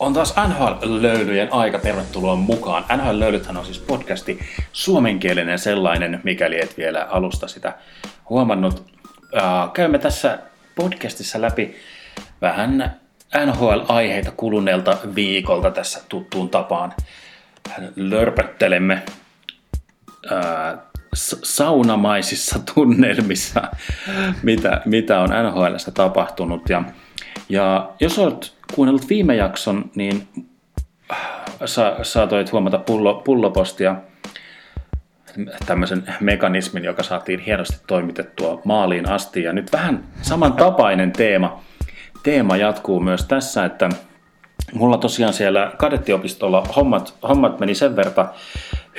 On taas NHL-löylyjen aika, tervetuloa mukaan. NHL-löylythän on siis podcasti, suomenkielinen sellainen, mikäli et vielä alusta sitä huomannut. Käymme tässä podcastissa läpi vähän NHL-aiheita kuluneelta viikolta tässä tuttuun tapaan. Lörpöttelemme saunamaisissa tunnelmissa, mitä, mitä on NHLssä tapahtunut. Ja, ja jos olet kuunnellut viime jakson, niin sa, saatoit huomata pullo, pullopostia, tämmöisen mekanismin, joka saatiin hienosti toimitettua maaliin asti. Ja nyt vähän samantapainen teema, teema jatkuu myös tässä, että mulla tosiaan siellä kadettiopistolla hommat, hommat meni sen verran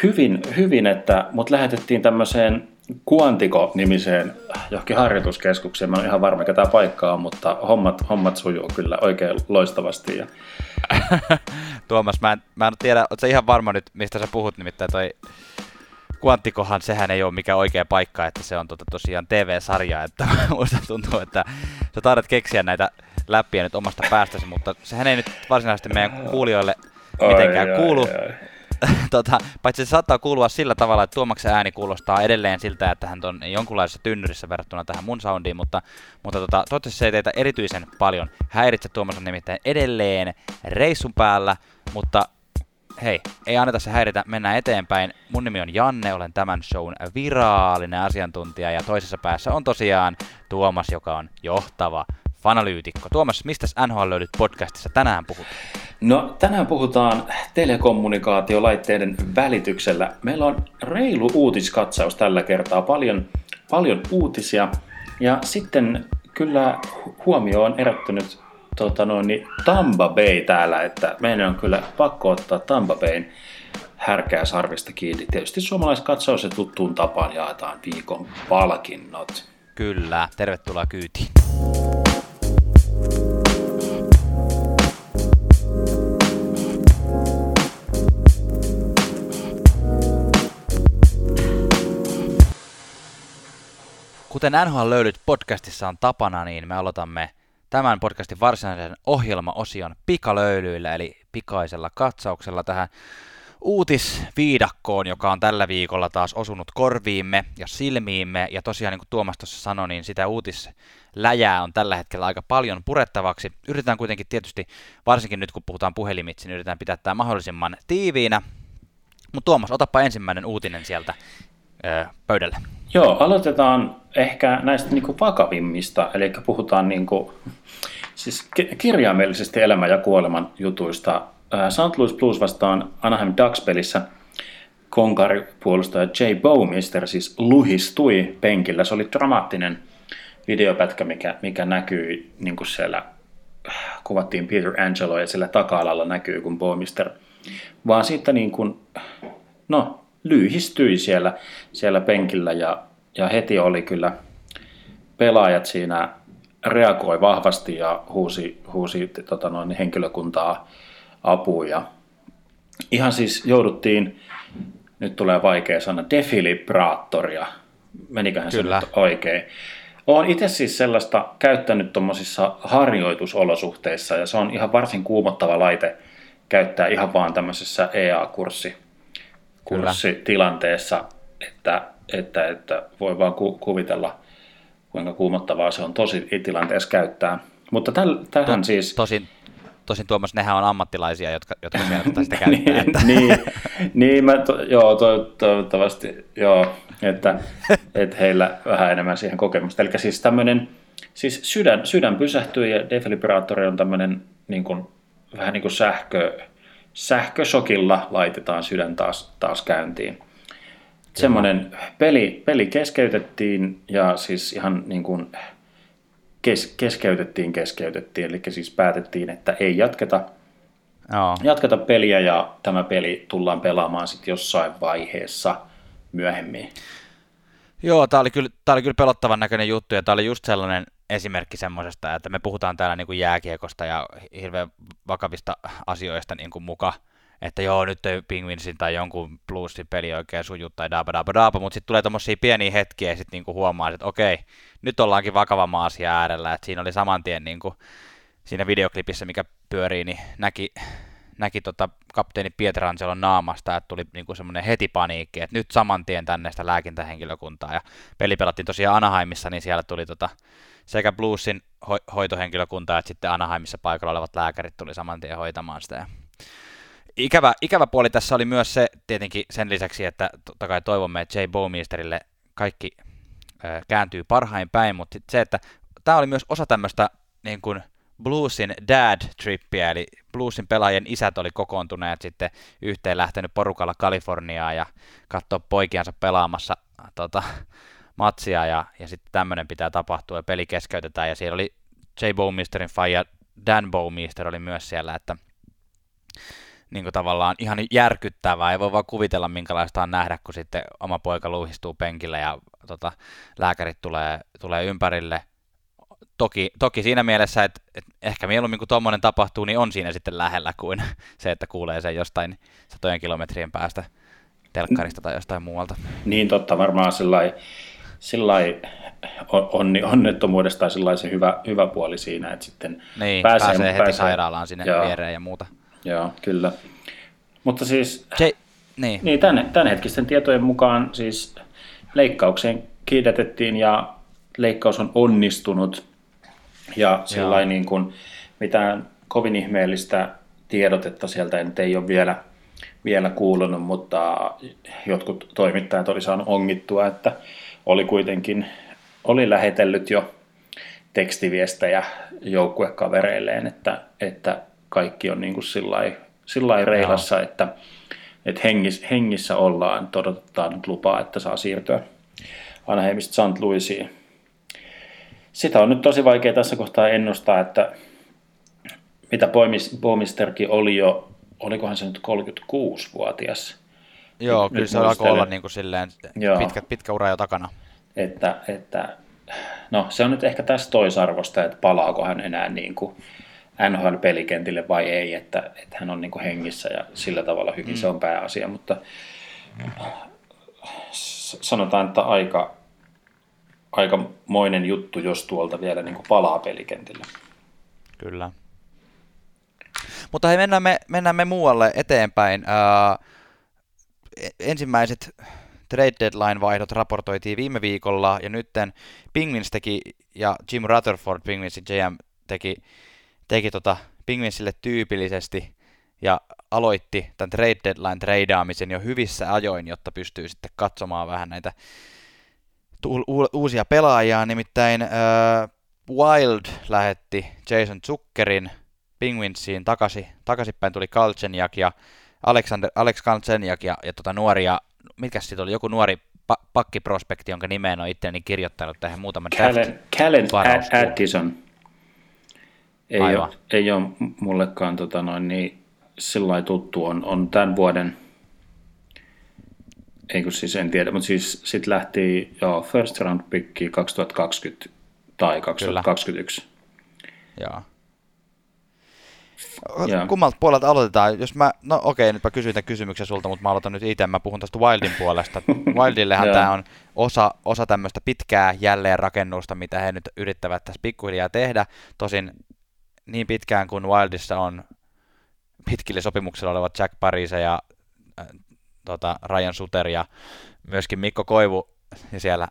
hyvin, hyvin että mut lähetettiin tämmöiseen Kuantiko-nimiseen johonkin harjoituskeskukseen. Mä en ihan varma, ketä paikkaa on, mutta hommat, hommat sujuu kyllä oikein loistavasti. Ja... Tuomas, mä en, mä en tiedä, ootko ihan varma nyt, mistä sä puhut, nimittäin toi Kuantikohan, sehän ei ole mikään oikea paikka, että se on tota, tosiaan TV-sarja, että musta tuntuu, että sä taidat keksiä näitä läppiä nyt omasta päästäsi, mutta sehän ei nyt varsinaisesti meidän kuulijoille mitenkään ai, kuulu. Ai, ai tota, paitsi se saattaa kuulua sillä tavalla, että Tuomaksen ääni kuulostaa edelleen siltä, että hän on jonkunlaisessa tynnyrissä verrattuna tähän mun soundiin, mutta, mutta tota, toivottavasti se ei teitä erityisen paljon häiritse. Tuomas on nimittäin edelleen reissun päällä, mutta hei, ei anneta se häiritä, mennään eteenpäin. Mun nimi on Janne, olen tämän shown viraalinen asiantuntija ja toisessa päässä on tosiaan Tuomas, joka on johtava fanalyytikko. Tuomas, mistä NHL löydyt podcastissa tänään puhutaan? No tänään puhutaan telekommunikaatiolaitteiden välityksellä. Meillä on reilu uutiskatsaus tällä kertaa, paljon, paljon uutisia. Ja sitten kyllä huomio on erättynyt tota noin, niin Tampa Bay täällä, että meidän on kyllä pakko ottaa Tampa Bayn härkää sarvista kiinni. Tietysti suomalaiskatsaus ja tuttuun tapaan jaetaan viikon palkinnot. Kyllä, tervetuloa kyytiin. Kuten NHL löydyt podcastissa on tapana, niin me aloitamme tämän podcastin varsinaisen ohjelmaosion pikalöylyillä, eli pikaisella katsauksella tähän uutisviidakkoon, joka on tällä viikolla taas osunut korviimme ja silmiimme. Ja tosiaan niin kuin Tuomas tuossa sanoi, niin sitä uutisläjää on tällä hetkellä aika paljon purettavaksi. Yritetään kuitenkin tietysti, varsinkin nyt kun puhutaan puhelimitse, niin yritetään pitää tämä mahdollisimman tiiviinä. Mutta Tuomas, otapa ensimmäinen uutinen sieltä ö, pöydälle. Joo, aloitetaan ehkä näistä niin kuin vakavimmista, eli puhutaan niin kuin, siis kirjaimellisesti elämän ja kuoleman jutuista. St. Louis Blues vastaan Anaheim Ducks-pelissä konkaripuolustaja Jay Bowmister siis luhistui penkillä. Se oli dramaattinen videopätkä, mikä, mikä näkyy niin kuin siellä, kuvattiin Peter Angelo ja sillä taka-alalla näkyy, kun Bowmister vaan siitä niin kuin, no, lyhistyi siellä, siellä penkillä ja, ja heti oli kyllä pelaajat siinä reagoi vahvasti ja huusi, huusi tota noin, henkilökuntaa apuun. Ja ihan siis jouduttiin, nyt tulee vaikea sana, defilibraattoria. Meniköhän Kyllä. se nyt oikein? Olen itse siis sellaista käyttänyt tuommoisissa harjoitusolosuhteissa ja se on ihan varsin kuumottava laite käyttää ihan vaan tämmöisessä EA-kurssi kurssitilanteessa, että, että, että voi vaan ku, kuvitella, kuinka kuumottavaa se on tosi tilanteessa käyttää. Mutta täl, tähän to, siis... Tosin, tosin Tuomas, nehän on ammattilaisia, jotka, jotka sitä käyttää. niin, niin, niin mä to, joo, to, toivottavasti, joo, että, että heillä vähän enemmän siihen kokemusta. Eli siis tämmöinen, siis sydän, sydän pysähtyy ja defibrillaattori on tämmöinen niin kuin, vähän niin kuin sähkö, sähkösokilla laitetaan sydän taas, taas käyntiin. Semmoinen peli, peli keskeytettiin ja siis ihan niin kuin kes, keskeytettiin, keskeytettiin, eli siis päätettiin, että ei jatketa, Joo. jatketa peliä ja tämä peli tullaan pelaamaan sitten jossain vaiheessa myöhemmin. Joo, tämä oli, kyllä, tämä oli kyllä pelottavan näköinen juttu ja tämä oli just sellainen esimerkki semmoisesta, että me puhutaan täällä niin kuin jääkiekosta ja hirveän vakavista asioista niin kuin muka, että joo, nyt ei Penguinsin tai jonkun Bluesin peli oikein suju tai daaba daaba daaba, mutta sitten tulee tommosia pieniä hetkiä ja sitten niinku huomaa, että okei, nyt ollaankin vakavamman asia äärellä, että siinä oli saman tien niinku, siinä videoklipissä, mikä pyörii, niin näki, näki tota kapteeni Pietrangelon naamasta, että tuli niinku semmoinen heti paniikki, että nyt saman tien tänne sitä lääkintähenkilökuntaa. Ja peli pelattiin tosiaan Anaheimissa, niin siellä tuli tota, sekä Bluesin ho- hoitohenkilökunta että sitten Anaheimissa paikalla olevat lääkärit tuli saman tien hoitamaan sitä. Ikävä, ikävä puoli tässä oli myös se tietenkin sen lisäksi, että totta kai toivomme, että Jay Bowmeisterille kaikki ö, kääntyy parhain päin, mutta se, että tämä oli myös osa tämmöistä niin kuin Bluesin dad-trippiä, eli Bluesin pelaajien isät oli kokoontuneet sitten yhteen lähtenyt porukalla Kaliforniaan ja katsoa poikiansa pelaamassa tota, matsia ja, ja sitten tämmöinen pitää tapahtua ja peli keskeytetään ja siellä oli Jay Bowmeisterin faija Dan Bowmeister oli myös siellä, että niin kuin tavallaan ihan järkyttävää, ei voi vaan kuvitella minkälaista on nähdä, kun sitten oma poika luuhistuu penkille ja tota, lääkärit tulee, tulee ympärille. Toki, toki siinä mielessä, että, että ehkä mieluummin kun tuommoinen tapahtuu, niin on siinä sitten lähellä kuin se, että kuulee sen jostain satojen kilometrien päästä telkkarista tai jostain muualta. Niin totta, varmaan sellainen sillai onni, onnettomuudesta tai sellaisen hyvä, hyvä puoli siinä, että sitten niin, pääsee, pääsee heti pääsee, sairaalaan sinne joo, viereen ja muuta. Joo, kyllä. Mutta siis Se, niin. Niin, tämän, tämänhetkisten tietojen mukaan siis leikkaukseen kiidetettiin ja leikkaus on onnistunut ja sellainen niin kuin, mitään kovin ihmeellistä tiedotetta sieltä nyt ei ole vielä, vielä kuulunut, mutta jotkut toimittajat oli saanut ongittua, että oli kuitenkin oli lähetellyt jo tekstiviestejä joukkuekavereilleen, että, että kaikki on niin kuin sillä reilassa, Jaa. että, että hengissä, hengissä ollaan, todetaan nyt lupaa, että saa siirtyä Anaheimista St. Louisiin. Sitä on nyt tosi vaikea tässä kohtaa ennustaa, että mitä Bomisterkin oli jo, olikohan se nyt 36-vuotias. Joo, kyllä se alkoi olla niin kuin silleen pitkä, pitkä ura jo takana. Että, että, no se on nyt ehkä tässä toisarvosta, että palaako hän enää niin kuin NHL-pelikentille vai ei, että, että hän on niin kuin hengissä ja sillä tavalla hyvin mm. se on pääasia, mutta sanotaan, että aika, aikamoinen juttu, jos tuolta vielä niin kuin palaa pelikentille. Kyllä. Mutta hei, mennään me, mennään me muualle eteenpäin. Uh, ensimmäiset trade deadline-vaihdot raportoitiin viime viikolla, ja nytten Pingvins teki, ja Jim Rutherford, Pingvinsin GM, teki teki tota Penguinsille tyypillisesti ja aloitti tämän trade deadline treidaamisen jo hyvissä ajoin, jotta pystyy sitten katsomaan vähän näitä u- uusia pelaajia. Nimittäin äh, Wild lähetti Jason Zuckerin Penguinsiin takaisin, takaisinpäin tuli Kalchenjak ja Alexander, Alex Kalchenjak ja, ja tota nuoria, mitkä sitten oli, joku nuori pa- pakkiprospekti, jonka nimeen on itseäni kirjoittanut tähän muutaman Callen, Callen Addison. Ei ole, ei ole mullekaan tota noin, niin sillä tuttu. On, on tämän vuoden, ei kun siis en tiedä, mutta siis sitten lähti joo, first round pick 2020 tai 2021. Joo. Kummalta puolelta aloitetaan? Jos mä, no okei, nyt mä kysyin tämän kysymyksen sulta, mutta mä aloitan nyt itse. Mä puhun tästä Wildin puolesta. Wildillehan tämä on osa, osa tämmöistä pitkää jälleenrakennusta, mitä he nyt yrittävät tässä pikkuhiljaa tehdä. Tosin niin pitkään kuin Wildissa on pitkille sopimuksilla olevat Jack Parise ja äh, tota, Ryan Suter ja myöskin Mikko Koivu ja siellä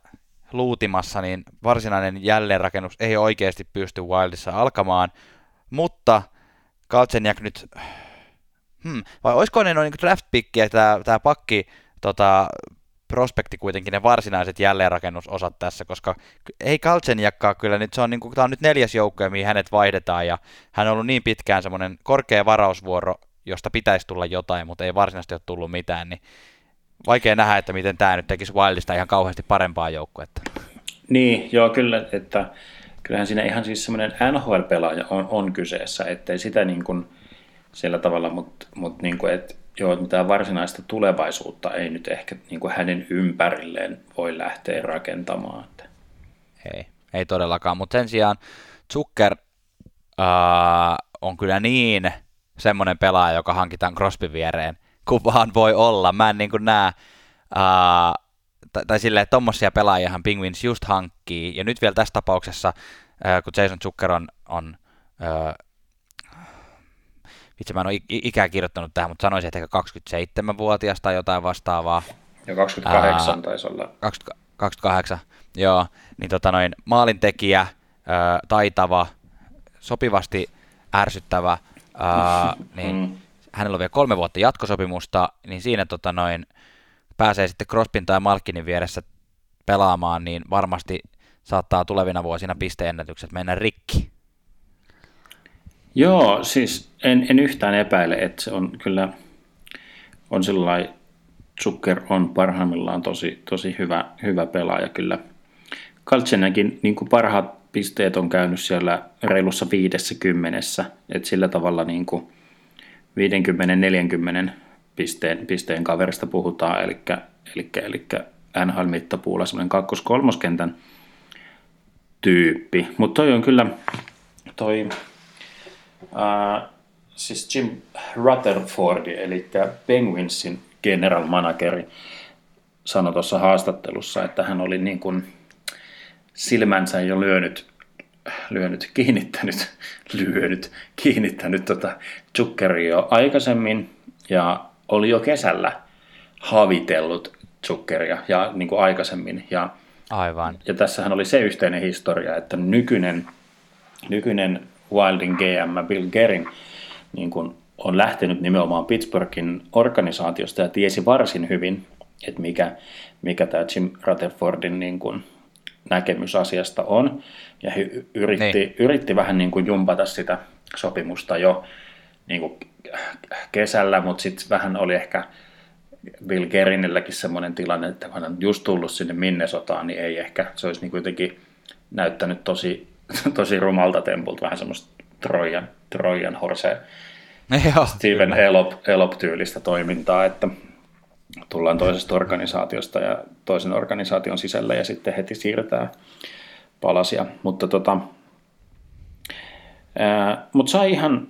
luutimassa, niin varsinainen jälleenrakennus ei oikeasti pysty Wildissa alkamaan, mutta Kaltsenjak nyt, hmm, vai olisiko ne noin niin draft pickiä tämä, tämä pakki tota, prospekti kuitenkin ne varsinaiset jälleenrakennusosat tässä, koska ei Kaltsenjakkaa kyllä nyt, se on, niin kuin, tämä on nyt neljäs joukko, mihin hänet vaihdetaan, ja hän on ollut niin pitkään semmoinen korkea varausvuoro, josta pitäisi tulla jotain, mutta ei varsinaisesti ole tullut mitään, niin vaikea nähdä, että miten tämä nyt tekisi Wildista ihan kauheasti parempaa joukkuetta. Niin, joo, kyllä, että kyllähän siinä ihan siis semmoinen NHL-pelaaja on, on kyseessä, ettei sitä niin kuin sillä tavalla, mutta, mutta niin kuin, että joo, mitään varsinaista tulevaisuutta ei nyt ehkä niin kuin hänen ympärilleen voi lähteä rakentamaan. Ei, ei todellakaan, mutta sen sijaan Zucker äh, on kyllä niin semmoinen pelaaja, joka hankitaan Crosby viereen, kuin vaan voi olla. Mä en niin kuin näe, äh, tai, tai silleen, että tommosia pelaajahan Penguins just hankkii, ja nyt vielä tässä tapauksessa, äh, kun Jason Zucker on, on äh, itse mä en ole ikää kirjoittanut tähän, mutta sanoisin, että ehkä 27-vuotias tai jotain vastaavaa. Ja 28 Ää, taisi olla. 20, 28, joo. Niin tota noin, maalintekijä, ää, taitava, sopivasti ärsyttävä, ää, niin mm. hänellä on vielä kolme vuotta jatkosopimusta, niin siinä tota noin, pääsee sitten Crospin tai Malkinin vieressä pelaamaan, niin varmasti saattaa tulevina vuosina pisteennätykset mennä rikki. Joo, siis en, en yhtään epäile, että se on kyllä, on sellainen, Zucker on parhaimmillaan tosi, tosi hyvä, hyvä pelaaja kyllä. Kaltsenäkin niin parhaat pisteet on käynyt siellä reilussa 50, että sillä tavalla niin kuin 50-40 pisteen, pisteen kaverista puhutaan, eli, eli, eli NHL-mittapuulla semmoinen kakkos-kolmoskentän tyyppi. Mutta toi on kyllä toi Uh, siis Jim Rutherford, eli Penguinsin general manageri, sanoi tuossa haastattelussa, että hän oli niin kuin silmänsä jo lyönyt, lyönyt kiinnittänyt, lyönyt, kiinnittänyt tota Zuckeria jo aikaisemmin ja oli jo kesällä havitellut Zuckeria ja niin kuin aikaisemmin. Ja, Aivan. Ja tässähän oli se yhteinen historia, että nykyinen, nykyinen Wildin GM Bill Gerin niin kuin on lähtenyt nimenomaan Pittsburghin organisaatiosta ja tiesi varsin hyvin, että mikä, mikä tämä Jim Rutherfordin niin kuin näkemys asiasta on. Ja he yritti, niin. yritti vähän niin kuin jumpata sitä sopimusta jo niin kuin kesällä, mutta sitten vähän oli ehkä Bill Gerinilläkin semmoinen tilanne, että hän on just tullut sinne Minnesotaan, niin ei ehkä, se olisi niin kuin jotenkin näyttänyt tosi tosi rumalta tempulta, vähän semmoista Trojan, Trojan horse Steven Elop, Elop-tyylistä toimintaa, että tullaan toisesta organisaatiosta ja toisen organisaation sisällä ja sitten heti siirretään palasia. Mutta tota, ää, mut sai ihan,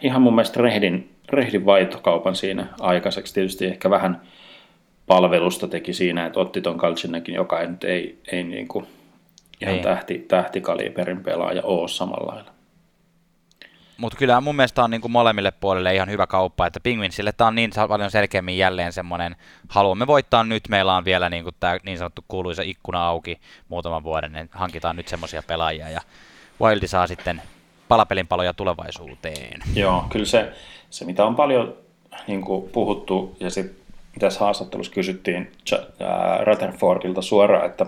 ihan mun mielestä rehdin, rehdin vaihtokaupan siinä aikaiseksi. Tietysti ehkä vähän palvelusta teki siinä, että otti ton Kalchinekin, joka ei nyt ei, ei niin kuin ihan niin. tähti, tähtikaliberin pelaaja ole samalla lailla. Mutta kyllä mun mielestä on niin kuin molemmille puolille ihan hyvä kauppa, että Penguinsille tämä on niin paljon selkeämmin jälleen semmoinen, haluamme voittaa nyt, meillä on vielä niin kuin tämä niin sanottu kuuluisa ikkuna auki muutaman vuoden, niin hankitaan nyt semmoisia pelaajia ja Wildi saa sitten palapelin paloja tulevaisuuteen. Joo, kyllä se, se mitä on paljon niin kuin puhuttu ja sitten tässä haastattelussa kysyttiin Rutherfordilta suoraan, että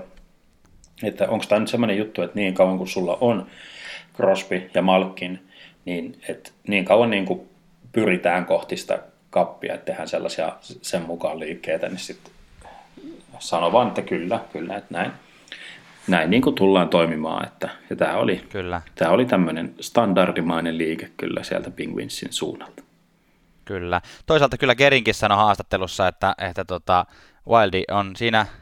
että onko tämä nyt semmoinen juttu, että niin kauan kuin sulla on Crosby ja Malkin, niin että niin kauan niin kuin pyritään kohti sitä kappia, että tehdään sellaisia sen mukaan liikkeitä, niin sitten sano vaan, että kyllä, kyllä, että näin, näin niin kuin tullaan toimimaan. Että, ja tämä oli, kyllä. tämä oli tämmöinen standardimainen liike kyllä sieltä Penguinsin suunnalta. Kyllä. Toisaalta kyllä Gerinkin sanoi haastattelussa, että, että tota, Wildi on siinä –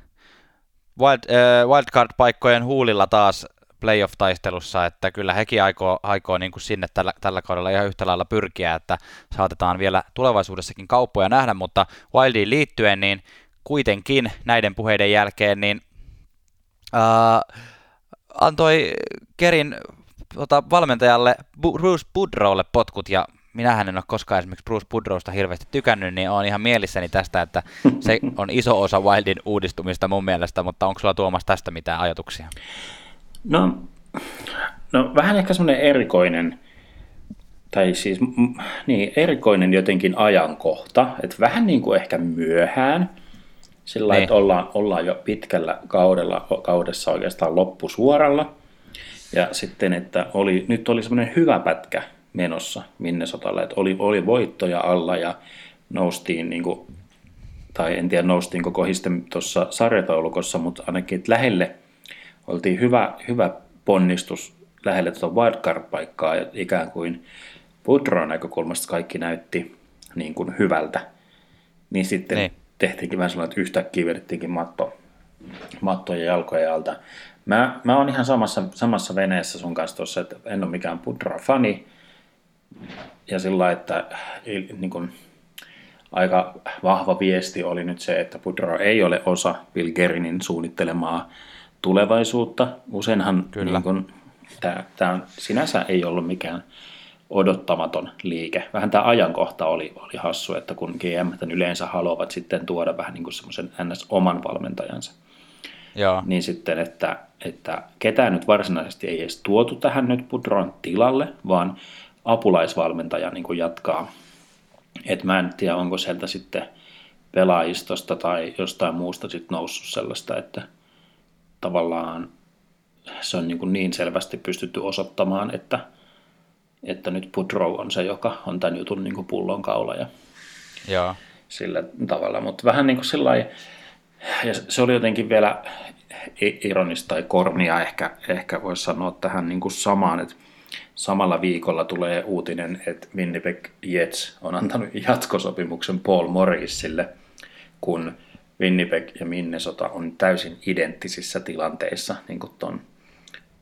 wild, äh, wildcard-paikkojen huulilla taas playoff-taistelussa, että kyllä hekin aikoo, aikoo niin kuin sinne tällä, tällä kaudella ihan yhtä lailla pyrkiä, että saatetaan vielä tulevaisuudessakin kauppoja nähdä, mutta Wildiin liittyen, niin kuitenkin näiden puheiden jälkeen, niin äh, antoi Kerin tota, valmentajalle Bruce Budrowlle potkut ja minähän en ole koskaan esimerkiksi Bruce Budrowsta hirveästi tykännyt, niin olen ihan mielissäni tästä, että se on iso osa Wildin uudistumista mun mielestä, mutta onko sulla Tuomas tästä mitään ajatuksia? No, no vähän ehkä semmoinen erikoinen, tai siis niin, erikoinen jotenkin ajankohta, että vähän niin kuin ehkä myöhään, sillä niin. että ollaan, ollaan jo pitkällä kaudella, kaudessa oikeastaan loppusuoralla, ja sitten, että oli, nyt oli semmoinen hyvä pätkä menossa Minnesotalle, että oli, oli voittoja alla ja noustiin, niin kuin, tai en tiedä noustiinko kohisten tuossa sarjataulukossa, mutta ainakin että lähelle oltiin hyvä, hyvä ponnistus lähelle tuota wildcard-paikkaa ja ikään kuin Pudron näkökulmasta kaikki näytti niin kuin hyvältä, niin sitten ne. Tehtiinkin vähän sellainen, että yhtäkkiä vedettiinkin matto, mattoja jalkoja alta. Mä, mä oon ihan samassa, samassa veneessä sun kanssa tuossa, että en ole mikään Pudra-fani, ja sillä että niin kuin, aika vahva viesti oli nyt se, että Pudro ei ole osa Bill Gerinin suunnittelemaa tulevaisuutta. Useinhan Kyllä. Niin tämä, tämä sinänsä ei ollut mikään odottamaton liike. Vähän tämä ajankohta oli, oli hassu, että kun GM yleensä haluavat sitten tuoda vähän niin kuin semmoisen ns. oman valmentajansa. Joo. Niin sitten, että, että ketään nyt varsinaisesti ei edes tuotu tähän nyt Pudron tilalle, vaan apulaisvalmentaja niin kuin jatkaa. Et mä en tiedä, onko sieltä sitten pelaajistosta tai jostain muusta sitten noussut sellaista, että tavallaan se on niin, kuin niin selvästi pystytty osoittamaan, että, että nyt Pudrow on se, joka on tämän jutun niin kuin pullonkaula ja Joo. sillä tavalla. Mutta vähän niin kuin sillä ja se oli jotenkin vielä ironista tai kornia ehkä, ehkä voisi sanoa tähän niin kuin samaan, että samalla viikolla tulee uutinen, että Winnipeg Jets on antanut jatkosopimuksen Paul Morrisille, kun Winnipeg ja Minnesota on täysin identtisissä tilanteissa niin kuin ton,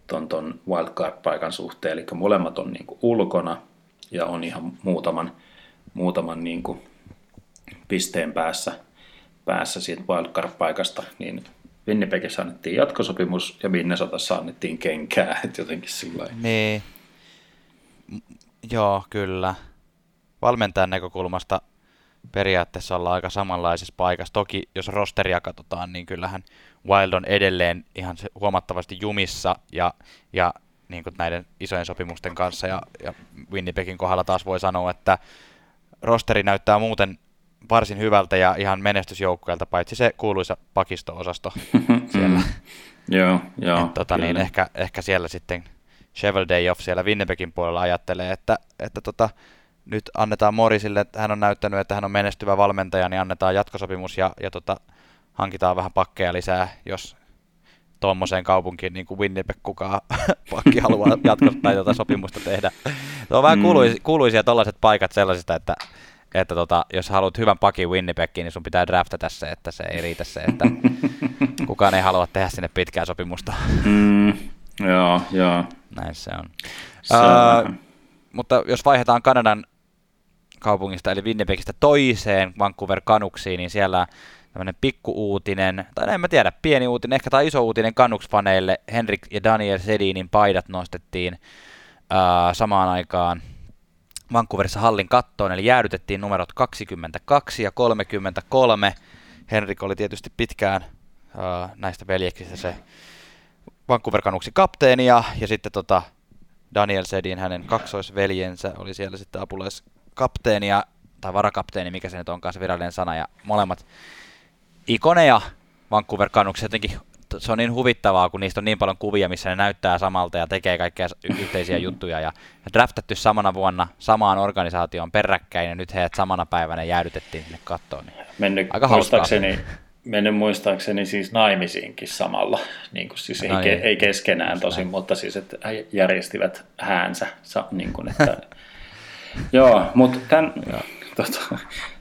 ton, ton wildcard-paikan suhteen, eli molemmat on niin kuin ulkona ja on ihan muutaman, muutaman niin kuin pisteen päässä, päässä siitä wildcard-paikasta, niin Winnipegissä annettiin jatkosopimus ja Minnesotassa annettiin kenkää, että jotenkin sillä Niin, joo, kyllä. Valmentajan näkökulmasta periaatteessa ollaan aika samanlaisessa paikassa. Toki jos rosteria katsotaan, niin kyllähän Wild on edelleen ihan huomattavasti jumissa ja, ja niin kuin näiden isojen sopimusten kanssa ja, ja Winnipegin kohdalla taas voi sanoa, että rosteri näyttää muuten varsin hyvältä ja ihan menestysjoukkueelta, paitsi se kuuluisa pakisto-osasto siellä. joo, joo. Et, tota, niin ehkä, ehkä siellä sitten Chevel Day-off siellä Winnipegin puolella ajattelee, että, että tota, nyt annetaan Morisille, että hän on näyttänyt, että hän on menestyvä valmentaja, niin annetaan jatkosopimus ja, ja tota, hankitaan vähän pakkeja lisää, jos tuommoiseen kaupunkiin niin kuin Winnipeg kukaan pakki haluaa jatkossa tai tota sopimusta tehdä. Se on vähän mm. kuuluisia, kuuluisia tällaiset paikat sellaisista, että että tota, jos haluat hyvän pakin Winnipegiin, niin sun pitää draftata se, että se ei riitä se, että kukaan ei halua tehdä sinne pitkää sopimusta. Mm, joo, joo. Näin se on. Se uh, mutta jos vaihdetaan Kanadan kaupungista, eli Winnipegistä toiseen Vancouver Canucksiin, niin siellä tämmöinen pikkuuutinen, tai en mä tiedä, pieni uutinen, ehkä tai iso uutinen Canucks-faneille. Henrik ja Daniel Sedinin paidat nostettiin uh, samaan aikaan Vancouverissa hallin kattoon, eli jäädytettiin numerot 22 ja 33. Henrik oli tietysti pitkään uh, näistä veljeksistä se Vancouver Canucksin kapteeni ja, ja sitten tota Daniel Sedin, hänen kaksoisveljensä, oli siellä sitten apulaiskapteeni ja, tai varakapteeni, mikä se nyt onkaan se virallinen sana, ja molemmat ikoneja Vancouver Canucks jotenkin se on niin huvittavaa, kun niistä on niin paljon kuvia, missä ne näyttää samalta ja tekee kaikkea yhteisiä juttuja. Ja draftatty samana vuonna samaan organisaatioon peräkkäin, ja nyt heidät samana päivänä jäädytettiin sinne kattoon. Niin mennyt, Aika muistaakseni, mennyt muistaakseni siis naimisiinkin samalla, niin kuin siis no ei, niin. ei keskenään tosin, mutta siis että järjestivät häänsä, niin kuin, että joo, mutta tämän, tota,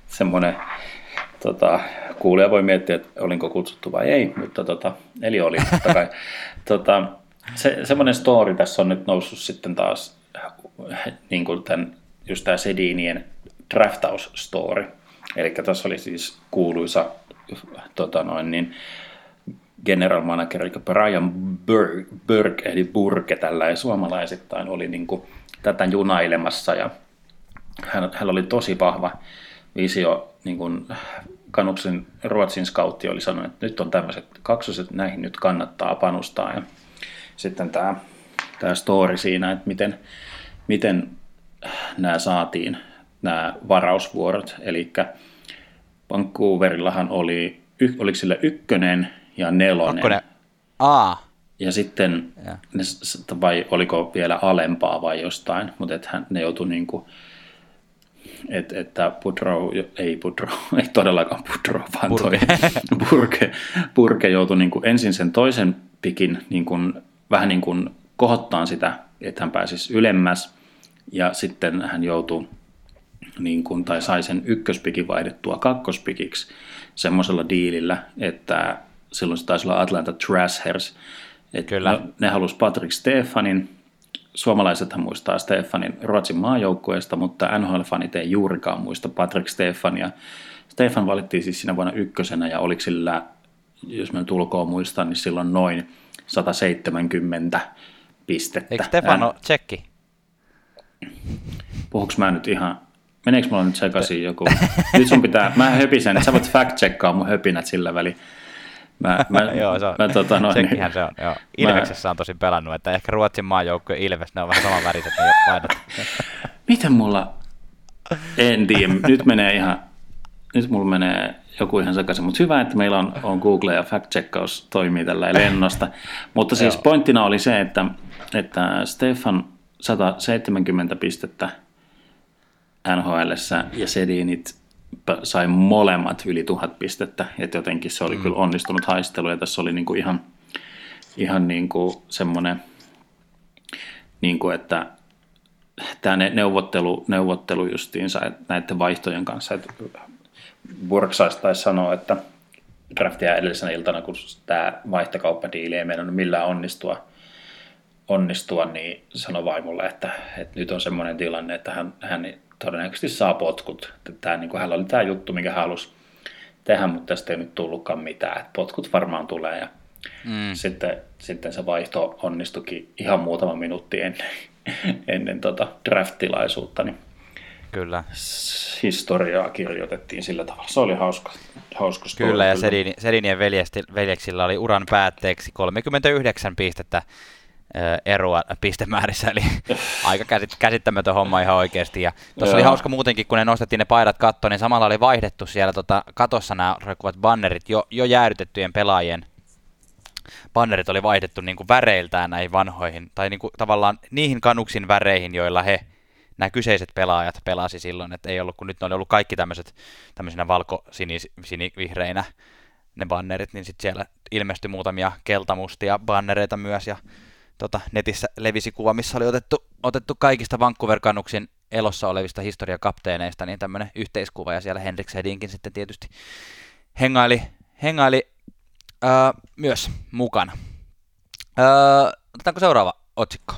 semmoinen tota, kuulija voi miettiä, että olinko kutsuttu vai ei, mutta tota, eli oli totta kai. tota, se, semmoinen story tässä on nyt noussut sitten taas niin kuin tämän, just tämä Sedinien draftaus-story. Eli tässä oli siis kuuluisa tota noin, niin, general manager, eli Brian Burke, eli Burke tällä ja suomalaisittain oli niin kuin, tätä junailemassa ja hän, hän oli tosi vahva visio niin kuin Kanuksen Ruotsin scoutti oli sanonut, että nyt on tämmöiset kaksoset, näihin nyt kannattaa panostaa. Ja sitten tämä, tämä story siinä, että miten, miten nämä saatiin, nämä varausvuorot. Eli Vancouverillahan oli, oliko sillä ykkönen ja nelonen. Kakkonen. A. Ja sitten, ja. Ne, vai oliko vielä alempaa vai jostain, mutta että hän, ne joutui niin kuin et, että Pudrow, ei Pudrow, ei todellakaan Pudrow, vaan Purke. toi Purke, Purke joutui niin kuin ensin sen toisen pikin niin kuin, vähän niin kuin kohottaan sitä, että hän pääsisi ylemmäs, ja sitten hän joutui niin kuin, tai sai sen ykköspikin vaihdettua kakkospikiksi semmoisella diilillä, että silloin se taisi olla Atlanta Trashers, että Kyllä. Ne halusi Patrick Stefanin, suomalaisethan muistaa Stefanin Ruotsin maajoukkueesta, mutta NHL-fanit ei juurikaan muista Patrick Stefania. Stefan valittiin siis siinä vuonna ykkösenä ja oliko sillä, jos mä nyt ulkoa muistan, niin silloin noin 170 pistettä. Eikö Stefano tsekki? puhuks mä nyt ihan, meneekö mulla nyt sekaisin joku? Nyt sun pitää, mä höpisen, että sä voit fact-checkaa mun höpinät sillä väliin. Mä, mä, joo, se on, mä, tota, sekinhän niin, se on. Joo. Ilveksessä mä, on tosi pelannut, että ehkä Ruotsin maajoukkue Ilves, ne on vähän saman väriset ne painot. Miten mulla, en tiedä, nyt menee ihan, nyt mulla menee joku ihan sekaisin, mutta hyvä, että meillä on, on Google ja fact-checkaus toimii tällä lennosta. mutta siis pointtina oli se, että, että Stefan 170 pistettä NHL ja Sedinit sai molemmat yli tuhat pistettä, että jotenkin se oli mm. kyllä onnistunut haistelu ja tässä oli niinku ihan, ihan niinku semmoinen, niinku että tämä neuvottelu, neuvottelu justiinsa näiden vaihtojen kanssa, että Burksais taisi sanoa, että draftia edellisenä iltana, kun tämä vaihtokauppadiili ei meidän millään onnistua, onnistua, niin sanoi vaimolle, että, että nyt on semmoinen tilanne, että hän, hän todennäköisesti saa potkut. Tämä, niin kuin hänellä oli tämä juttu, mikä hän halusi tehdä, mutta tästä ei nyt tullutkaan mitään. Että potkut varmaan tulee ja mm. sitten, sitten se vaihto onnistukin ihan muutama minuutti ennen, ennen tota draft-tilaisuutta. Niin Kyllä. Historiaa kirjoitettiin sillä tavalla. Se oli hauska. hauska story, kyllä, ja Sedini, Sedinien veljeksillä oli uran päätteeksi 39 pistettä eroa pistemäärissä, eli aika käsittämätön homma ihan oikeasti. Ja tuossa oli hauska muutenkin, kun ne nostettiin ne paidat kattoon, niin samalla oli vaihdettu siellä tota, katossa nämä roikkuvat bannerit jo, jo jäädytettyjen pelaajien bannerit oli vaihdettu niin kuin väreiltään näihin vanhoihin, tai niin kuin tavallaan niihin kanuksin väreihin, joilla he, nämä kyseiset pelaajat pelasi silloin, että ei ollut, kun nyt ne oli ollut kaikki tämmöiset tämmöisenä valko-sinivihreinä ne bannerit, niin sitten siellä ilmestyi muutamia keltamustia bannereita myös, ja tota, netissä levisi kuva, missä oli otettu, otettu kaikista Vancouver-kannuksin elossa olevista historiakapteeneista niin tämmöinen yhteiskuva, ja siellä Henrik Sedinkin sitten tietysti hengaili, hengaili öö, myös mukana. Öö, otetaanko seuraava otsikko?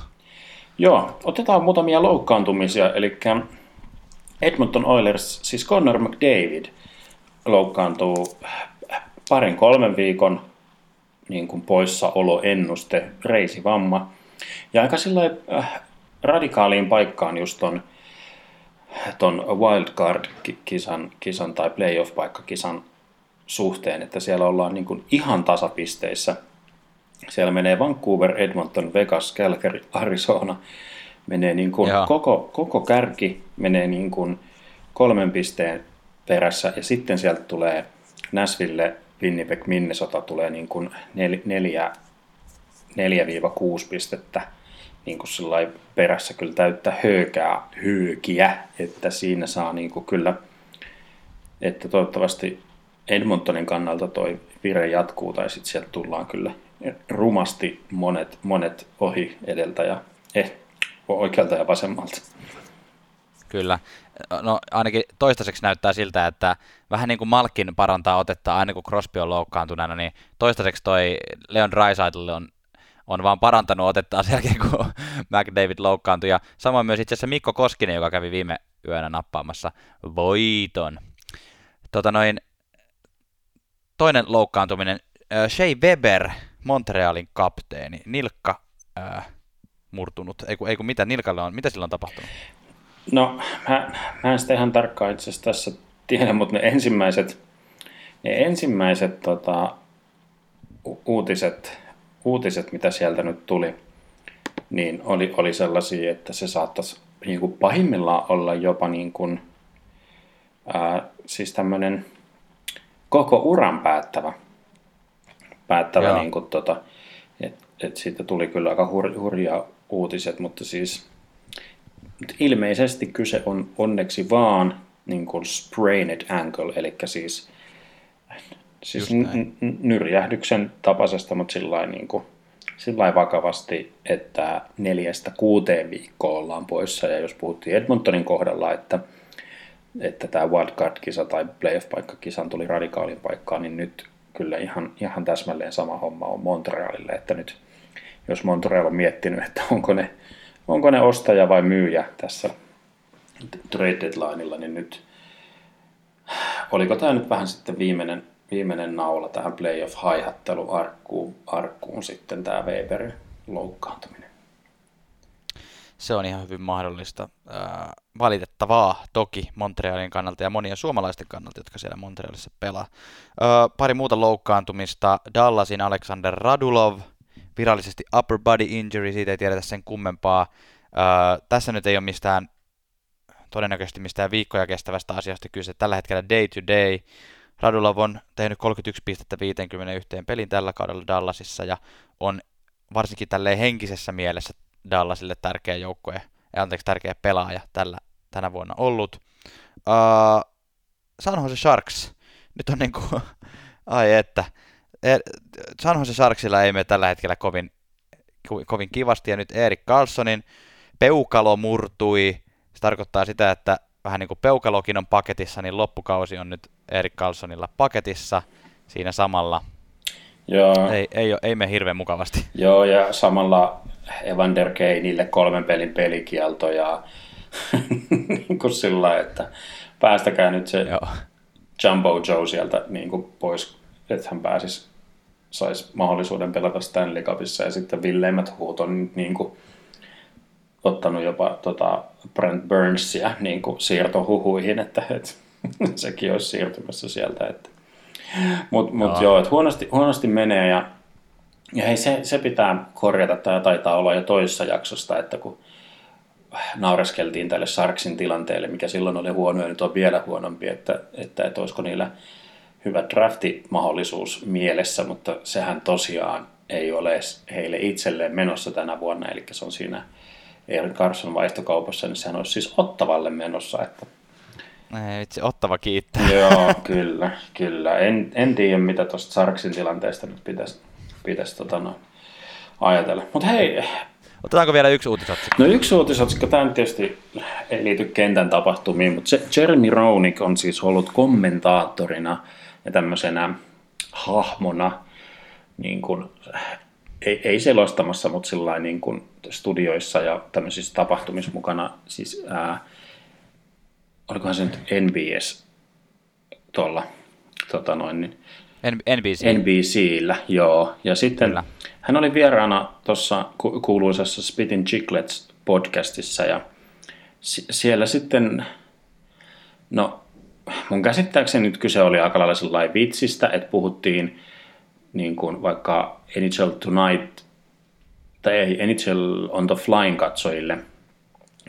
Joo, otetaan muutamia loukkaantumisia, eli Edmonton Oilers, siis Connor McDavid loukkaantuu parin kolmen viikon niin kuin poissaoloennuste, reisivamma. Ja aika sillä äh, radikaaliin paikkaan just ton, ton wildcard-kisan kisan tai playoff-paikkakisan suhteen, että siellä ollaan niin kuin ihan tasapisteissä. Siellä menee Vancouver, Edmonton, Vegas, Calgary, Arizona. Menee niin kuin koko, koko kärki menee niin kuin kolmen pisteen perässä ja sitten sieltä tulee Nashville, Winnipeg, Minnesota tulee niin kuin neljä, 4-6 pistettä niin kuin perässä kyllä täyttä höykää, hyykiä, että siinä saa niin kuin kyllä, että toivottavasti Edmontonin kannalta toi vire jatkuu tai sitten sieltä tullaan kyllä rumasti monet, monet ohi edeltä ja eh, oikealta ja vasemmalta. Kyllä no ainakin toistaiseksi näyttää siltä, että vähän niin kuin Malkin parantaa otetta aina kun Crosby on loukkaantuneena, niin toistaiseksi toi Leon Draisaitl on, on vaan parantanut otettaan sen jälkeen, kun McDavid loukkaantui. Ja samoin myös itse asiassa Mikko Koskinen, joka kävi viime yönä nappaamassa voiton. Tota noin, toinen loukkaantuminen, äh, Shea Weber, Montrealin kapteeni, nilkka äh, murtunut, ei kun, ei kun mitä Nilkalle on, mitä sillä on tapahtunut? No, mä, mä en sitä ihan tarkkaan itse asiassa tässä tiedä, mutta ne ensimmäiset, ne ensimmäiset tota, uutiset, uutiset, mitä sieltä nyt tuli, niin oli, oli sellaisia, että se saattaisi niin kuin pahimmillaan olla jopa niin kuin, ää, siis tämmöinen koko uran päättävä, päättävä niin kuin, tota, että et siitä tuli kyllä aika hur, hurjaa uutiset, mutta siis ilmeisesti kyse on onneksi vaan niin kuin sprained ankle, eli siis, siis n- n- nyrjähdyksen tapaisesta, mutta sillä niin kuin, sillä vakavasti, että neljästä kuuteen viikkoa ollaan poissa. Ja jos puhuttiin Edmontonin kohdalla, että, että tämä wildcard-kisa tai playoff-paikkakisan tuli radikaalin paikkaan, niin nyt kyllä ihan, ihan täsmälleen sama homma on Montrealille, että nyt jos Montreal on miettinyt, että onko ne onko ne ostaja vai myyjä tässä trade deadlineilla, niin nyt oliko tämä nyt vähän sitten viimeinen, viimeinen naula tähän playoff haihattelu arkkuun, arkkuun sitten tämä Weberin loukkaantuminen. se on ihan hyvin mahdollista. Ää, valitettavaa toki Montrealin kannalta ja monien suomalaisten kannalta, jotka siellä Montrealissa pelaa. Ää, pari muuta loukkaantumista. Dallasin Alexander Radulov, virallisesti upper body injury, siitä ei tiedetä sen kummempaa. Ää, tässä nyt ei ole mistään todennäköisesti mistään viikkoja kestävästä asiasta kyse. Tällä hetkellä day to day. Radulov on tehnyt 31 pistettä 51 pelin tällä kaudella Dallasissa ja on varsinkin tälleen henkisessä mielessä Dallasille tärkeä joukkue, anteeksi, tärkeä pelaaja tällä, tänä vuonna ollut. Uh, San Jose Sharks, nyt on niin kuin, ai että, San Jose Sharksilla ei mene tällä hetkellä kovin, kovin kivasti, ja nyt Erik Carlsonin peukalo murtui, se tarkoittaa sitä, että vähän niin kuin peukalokin on paketissa, niin loppukausi on nyt Erik Carlsonilla paketissa siinä samalla. Joo. Ei, ei, ei mene hirveän mukavasti. Joo, ja samalla Evander Keinille kolmen pelin pelikielto ja niin kuin sillä että päästäkää nyt se Joo. Jumbo Joe sieltä niin kuin pois, että hän pääsisi, saisi mahdollisuuden pelata Stanley Cupissa ja sitten villeimmät huut on niin kuin, ottanut jopa tota Brent Burnsia niin kuin siirtohuhuihin, että, että sekin olisi siirtymässä sieltä. Että. Mutta mut joo, joo että huonosti, huonosti menee ja ja hei, se, se pitää korjata, tämä taitaa olla jo toisessa jaksosta, että kun naureskeltiin tälle Sarksin tilanteelle, mikä silloin oli huono ja nyt on vielä huonompi, että, että, että olisiko niillä hyvä draftimahdollisuus mielessä, mutta sehän tosiaan ei ole heille itselleen menossa tänä vuonna, eli se on siinä Erik Carson vaihtokaupassa, niin sehän olisi siis Ottavalle menossa, että ei, itse Ottava kiittää. Joo, kyllä, kyllä. En, en tiedä, mitä tuosta Sarksin tilanteesta nyt pitäisi pitäisi tota, no, ajatella. Mutta hei. Otetaanko vielä yksi uutisotsikko? No yksi uutisotsikko, tämä nyt tietysti ei liity kentän tapahtumiin, mutta se Jeremy Roenick on siis ollut kommentaattorina ja tämmöisenä hahmona, niin kuin, ei, ei selostamassa, mutta sillä niin kuin studioissa ja tämmöisissä tapahtumissa mukana, siis ää, olikohan se nyt NBS tuolla, tota noin, niin, NBC. NBCllä, joo. Ja sitten Kyllä. hän oli vieraana tuossa ku- kuuluisessa Spitting Chicklets podcastissa ja s- siellä sitten, no mun käsittääkseni nyt kyse oli aika lailla sellainen vitsistä, että puhuttiin niin kuin vaikka NHL Tonight tai ei, NHL on the Flying katsojille,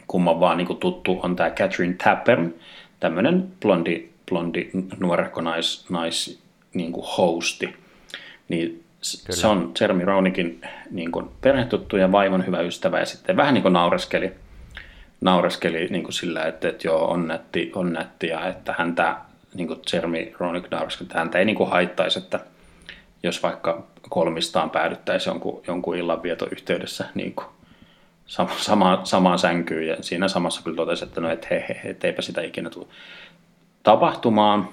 kumman vaan niin kuin tuttu on tämä Catherine Tapper, tämmöinen blondi, blondi nuorekko nais, nais niin kuin hosti. Niin Kyllä. se on Jeremy Roenikin niin kuin perhetuttu ja vaimon hyvä ystävä ja sitten vähän niin kuin naureskeli, naureskeli niin kuin sillä, että, että joo, on nätti, on nätti ja että häntä, niin kuin Jeremy Roenick naureskeli, että häntä ei niin kuin haittaisi, että jos vaikka kolmistaan päädyttäisiin jonkun, jonkun illanvietoyhteydessä niin kuin sama, sama, samaan sänkyyn ja siinä samassa kyllä totesi, että no et he, he, he, eipä sitä ikinä tule tapahtumaan,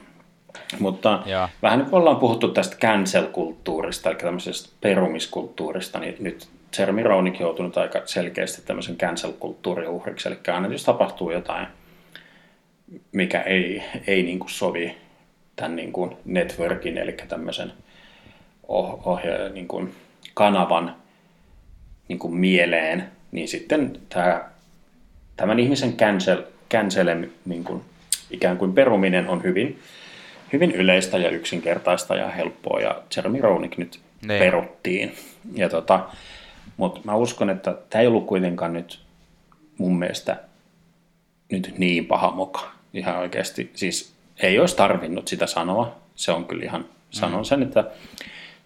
mutta ja. vähän nyt ollaan puhuttu tästä cancel-kulttuurista, eli tämmöisestä perumiskulttuurista, niin nyt Jeremy Roenick joutunut aika selkeästi tämmöisen cancel-kulttuurin uhriksi, eli aina jos tapahtuu jotain, mikä ei, ei niin kuin sovi tämän niin kuin networkin, eli tämmöisen ohje, niin kuin kanavan niin kuin mieleen, niin sitten tämä, tämän ihmisen cancel, cancel niin kuin, ikään kuin peruminen on hyvin hyvin yleistä ja yksinkertaista ja helppoa, ja Jeremy Roenick nyt ne. peruttiin. Ja tota, mutta mä uskon, että tämä ei ollut kuitenkaan nyt mun mielestä nyt niin paha moka. Ihan oikeasti, siis ei olisi tarvinnut sitä sanoa. Se on kyllä ihan, sanon mm. sen, että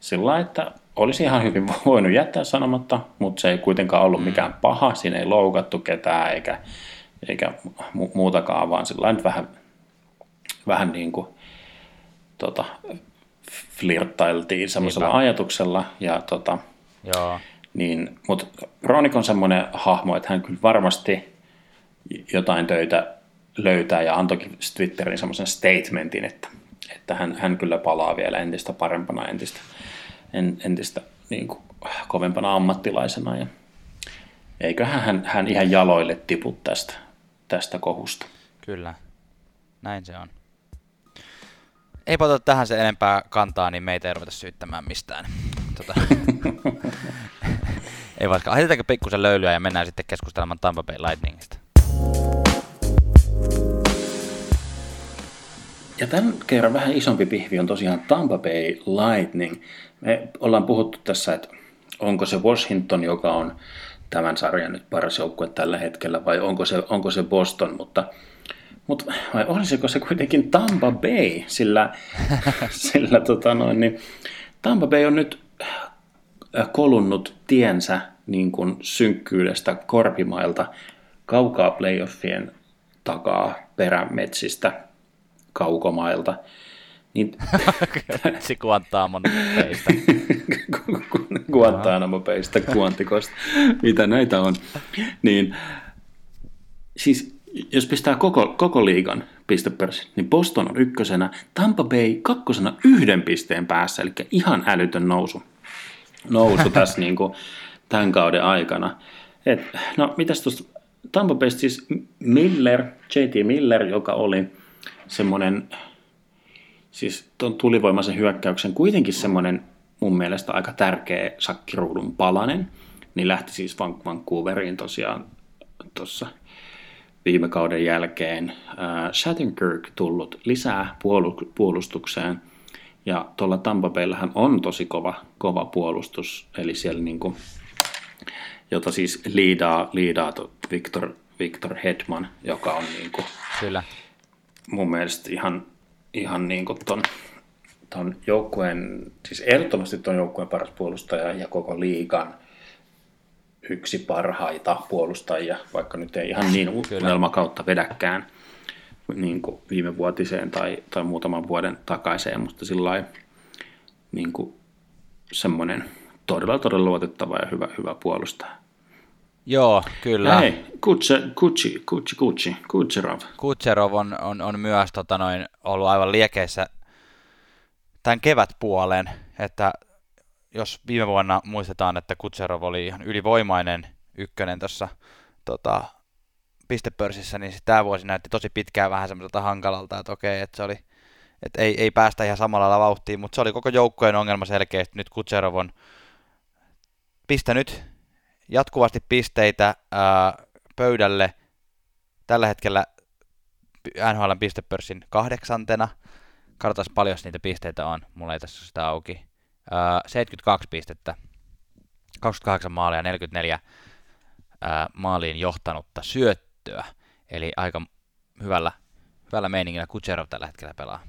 sillä että olisi ihan hyvin voinut jättää sanomatta, mutta se ei kuitenkaan ollut mm. mikään paha. Siinä ei loukattu ketään eikä, eikä muutakaan, vaan sillä vähän, vähän niin kuin tota, flirttailtiin semmoisella Niinpä. ajatuksella. Ja, tota, Joo. Niin, mutta Ronik on semmoinen hahmo, että hän kyllä varmasti jotain töitä löytää ja antoikin Twitterin semmoisen statementin, että, että hän, hän kyllä palaa vielä entistä parempana, entistä, en, entistä niin kuin, kovempana ammattilaisena. Ja eiköhän hän, hän ihan jaloille tipu tästä, tästä kohusta. Kyllä, näin se on ei ota tähän se enempää kantaa, niin meitä ei ruveta syyttämään mistään. Tota. Ei vaikka, heitetäänkö pikkusen löylyä ja mennään sitten keskustelemaan Tampa Bay Lightningista. Ja tämän kerran vähän isompi pihvi on tosiaan Tampa Bay Lightning. Me ollaan puhuttu tässä, että onko se Washington, joka on tämän sarjan nyt paras joukkue tällä hetkellä, vai onko se, onko se Boston, mutta, mutta vai olisiko se kuitenkin Tampa Bay, sillä, sillä tota noin, niin Tampa Bay on nyt kolunnut tiensä niin kuin synkkyydestä korpimailta kaukaa playoffien takaa perämetsistä kaukomailta. Niin... Se Guantanamon peistä. Guantanamo peistä, kuantikosta, mitä näitä on. Niin, siis jos pistää koko, koko liigan pistepörssin, niin Boston on ykkösenä, Tampa Bay kakkosena yhden pisteen päässä, eli ihan älytön nousu, nousu tässä niin kuin tämän kauden aikana. Et, no, mitäs tuosta Tampa Bay siis Miller, JT Miller, joka oli semmoinen, siis tuon tulivoimaisen hyökkäyksen kuitenkin semmoinen mun mielestä aika tärkeä sakkiruudun palanen, niin lähti siis Vancouveriin tosiaan tuossa viime kauden jälkeen. Äh, Shattenkirk tullut lisää puolustukseen, ja tuolla Tampa Bayllähän on tosi kova, kova puolustus, eli siellä niinku, jota siis liidaa, liidaa Victor, Victor Hedman, joka on niinku, Kyllä. mun mielestä ihan, ihan niin kuin ton, ton joukkueen, siis ehdottomasti ton joukkueen paras puolustaja ja koko liigan yksi parhaita puolustajia, vaikka nyt ei ihan niin kautta vedäkään niin kuin viime vuotiseen tai, tai muutaman vuoden takaiseen, mutta sillä niin kuin semmoinen todella todella luotettava ja hyvä, hyvä puolustaja. Joo, kyllä. Hei, Kutse, Kutsi, Kutsi, Kutsi, Kutserov. Kutserov on, on, on myös tota noin, ollut aivan liekeissä tämän kevätpuolen, että jos viime vuonna muistetaan, että Kutserov oli ihan ylivoimainen ykkönen tuossa tota, pistepörssissä, niin tämä vuosi näytti tosi pitkään vähän semmoiselta hankalalta, että okei, että se oli, että ei, ei päästä ihan samalla lailla vauhtiin, mutta se oli koko joukkojen ongelma selkeästi. Nyt Kutserov on pistänyt jatkuvasti pisteitä ää, pöydälle. Tällä hetkellä NHL pistepörssin kahdeksantena. Katsotaan paljon niitä pisteitä on. Mulla ei tässä sitä auki. Ää, 72 pistettä. 28 maalia, 44 ää, maaliin johtanutta syöttöä. Eli aika hyvällä, hyvällä meiningillä Kutserov tällä hetkellä pelaa.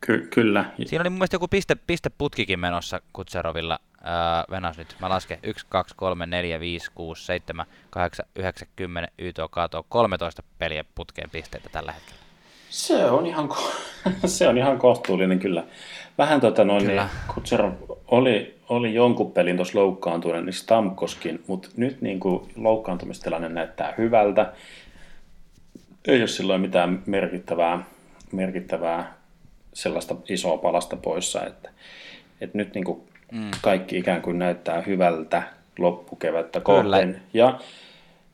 Ky- kyllä. Siinä oli mun mielestä joku piste, pisteputkikin menossa Kutserovilla. Öö, Venäs nyt, mä lasken 1, 2, 3, 4, 5, 6, 7, 8, 9, 10, YT kato 13 peliä putkeen pisteitä tällä hetkellä. Se on ihan, se on ihan kohtuullinen kyllä. Vähän tota noin, kyllä. niin Kutserov oli, oli jonkun pelin tuossa loukkaantuneen, niin Stamkoskin, mutta nyt niin kuin loukkaantumistilanne näyttää hyvältä. Ei ole silloin mitään merkittävää, merkittävää sellaista isoa palasta poissa, että, että nyt niin kuin mm. kaikki ikään kuin näyttää hyvältä loppukevättä kohden. Ja